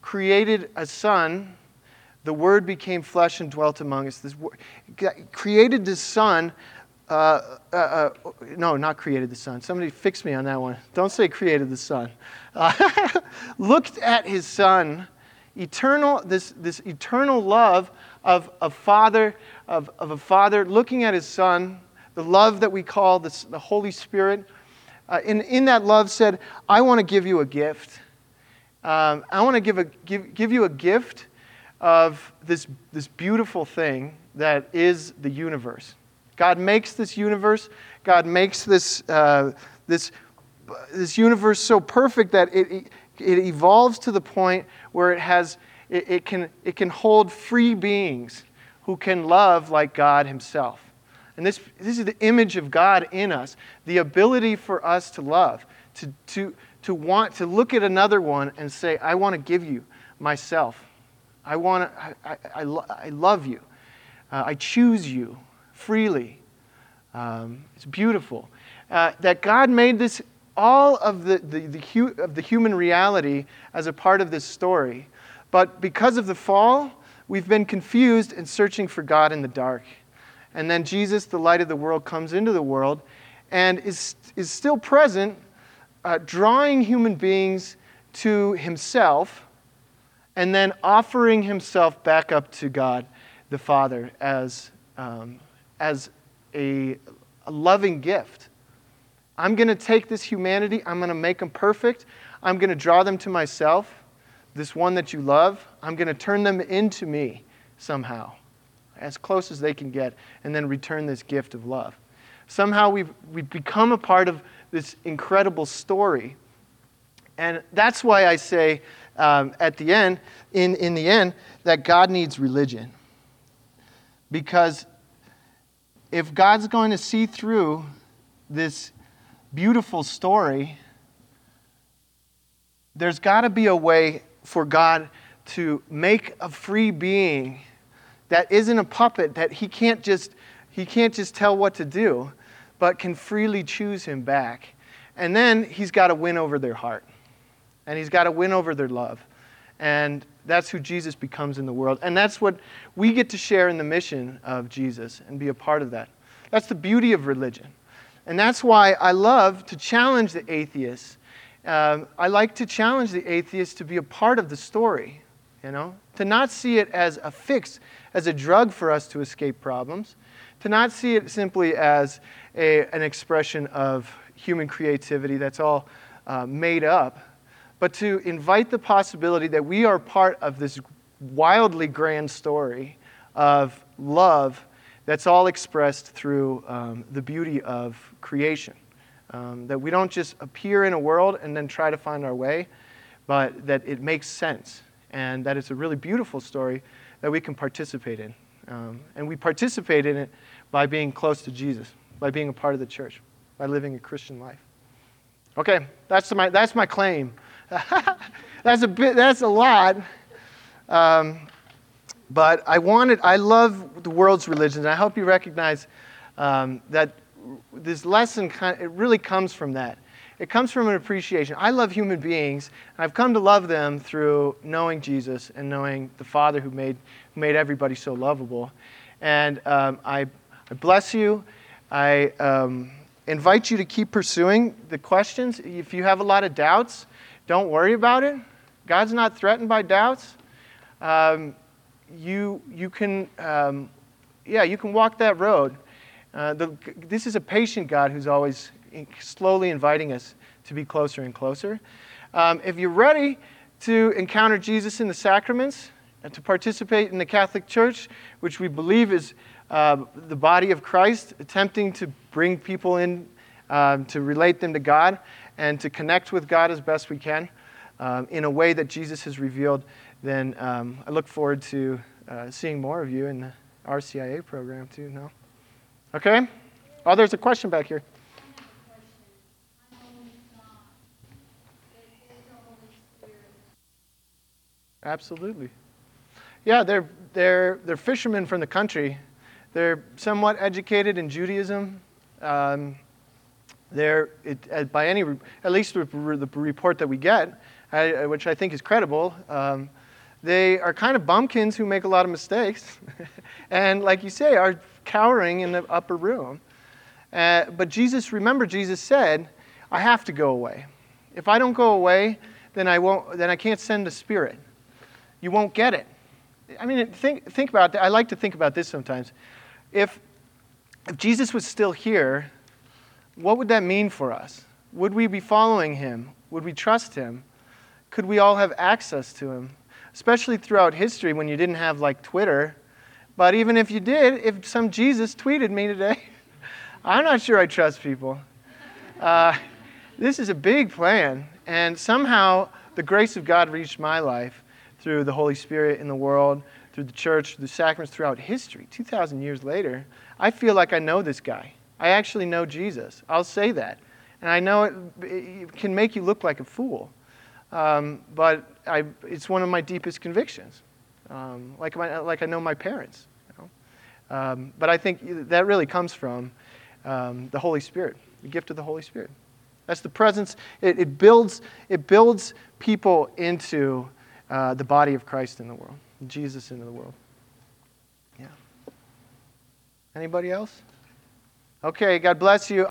created a Son. The Word became flesh and dwelt among us. This created this Son. Uh, uh, uh, no, not created the sun. Somebody fix me on that one. Don't say created the sun. Uh, looked at His Son, eternal. This this eternal love of a Father of, of a Father looking at His Son. The love that we call this, the Holy Spirit. Uh, in, in that love said, I want to give you a gift. Um, I want to give, a, give, give you a gift of this, this beautiful thing that is the universe. God makes this universe. God makes this, uh, this, this universe so perfect that it, it, evolves to the point where it, has, it, it, can, it can hold free beings who can love like God Himself. And this, this is the image of God in us the ability for us to love, to, to, to want to look at another one and say, I want to give you myself. I, want to, I, I, I, I love you. Uh, I choose you freely. Um, it's beautiful. Uh, that God made this, all of the, the, the, hu- of the human reality as a part of this story. But because of the fall, we've been confused and searching for God in the dark. And then Jesus, the light of the world, comes into the world and is, is still present, uh, drawing human beings to himself and then offering himself back up to God the Father as, um, as a, a loving gift. I'm going to take this humanity, I'm going to make them perfect, I'm going to draw them to myself, this one that you love, I'm going to turn them into me somehow as close as they can get, and then return this gift of love. Somehow we've, we've become a part of this incredible story. And that's why I say um, at the end, in, in the end, that God needs religion. Because if God's going to see through this beautiful story, there's got to be a way for God to make a free being that isn't a puppet that he can't just he can't just tell what to do but can freely choose him back. And then he's got to win over their heart and he's got to win over their love. And that's who jesus becomes in the world. And that's what we get to share in the mission of jesus and be a part of that. That's the beauty of religion. And that's why i love to challenge the atheists. Um, i like to challenge the atheists to be a part of the story you know? To not see it as a fix as a drug for us to escape problems, to not see it simply as a, an expression of human creativity that's all uh, made up, but to invite the possibility that we are part of this wildly grand story of love that's all expressed through um, the beauty of creation. Um, that we don't just appear in a world and then try to find our way, but that it makes sense and that it's a really beautiful story that we can participate in. Um, and we participate in it by being close to Jesus, by being a part of the church, by living a Christian life. Okay, that's my, that's my claim. that's, a bit, that's a lot. Um, but I wanted, I love the world's religions. I hope you recognize um, that this lesson, kind of, it really comes from that. It comes from an appreciation. I love human beings, and I've come to love them through knowing Jesus and knowing the Father who made, who made everybody so lovable. And um, I, I bless you. I um, invite you to keep pursuing the questions. If you have a lot of doubts, don't worry about it. God's not threatened by doubts. Um, you, you can, um, yeah, you can walk that road. Uh, the, this is a patient God who's always slowly inviting us to be closer and closer. Um, if you're ready to encounter Jesus in the sacraments and to participate in the Catholic Church, which we believe is uh, the body of Christ, attempting to bring people in um, to relate them to God and to connect with God as best we can um, in a way that Jesus has revealed, then um, I look forward to uh, seeing more of you in the RCIA program too. No? Okay? Oh, there's a question back here. Absolutely. Yeah, they're, they're, they're fishermen from the country. They're somewhat educated in Judaism. Um, they're, it, by any, at least the, the report that we get, I, which I think is credible, um, they are kind of bumpkins who make a lot of mistakes. and like you say, are cowering in the upper room. Uh, but Jesus, remember, Jesus said, I have to go away. If I don't go away, then I, won't, then I can't send the Spirit. You won't get it. I mean, think, think about that. I like to think about this sometimes. If, if Jesus was still here, what would that mean for us? Would we be following him? Would we trust him? Could we all have access to him? Especially throughout history when you didn't have like Twitter. But even if you did, if some Jesus tweeted me today, I'm not sure I trust people. Uh, this is a big plan. And somehow the grace of God reached my life through the Holy Spirit in the world, through the church, through the sacraments throughout history. 2,000 years later, I feel like I know this guy. I actually know Jesus. I'll say that. And I know it, it can make you look like a fool. Um, but I, it's one of my deepest convictions. Um, like, my, like I know my parents. You know? um, but I think that really comes from um, the Holy Spirit, the gift of the Holy Spirit. That's the presence. It, it builds, it builds people into uh, the body of Christ in the world, Jesus into the world. Yeah. Anybody else? Okay, God bless you.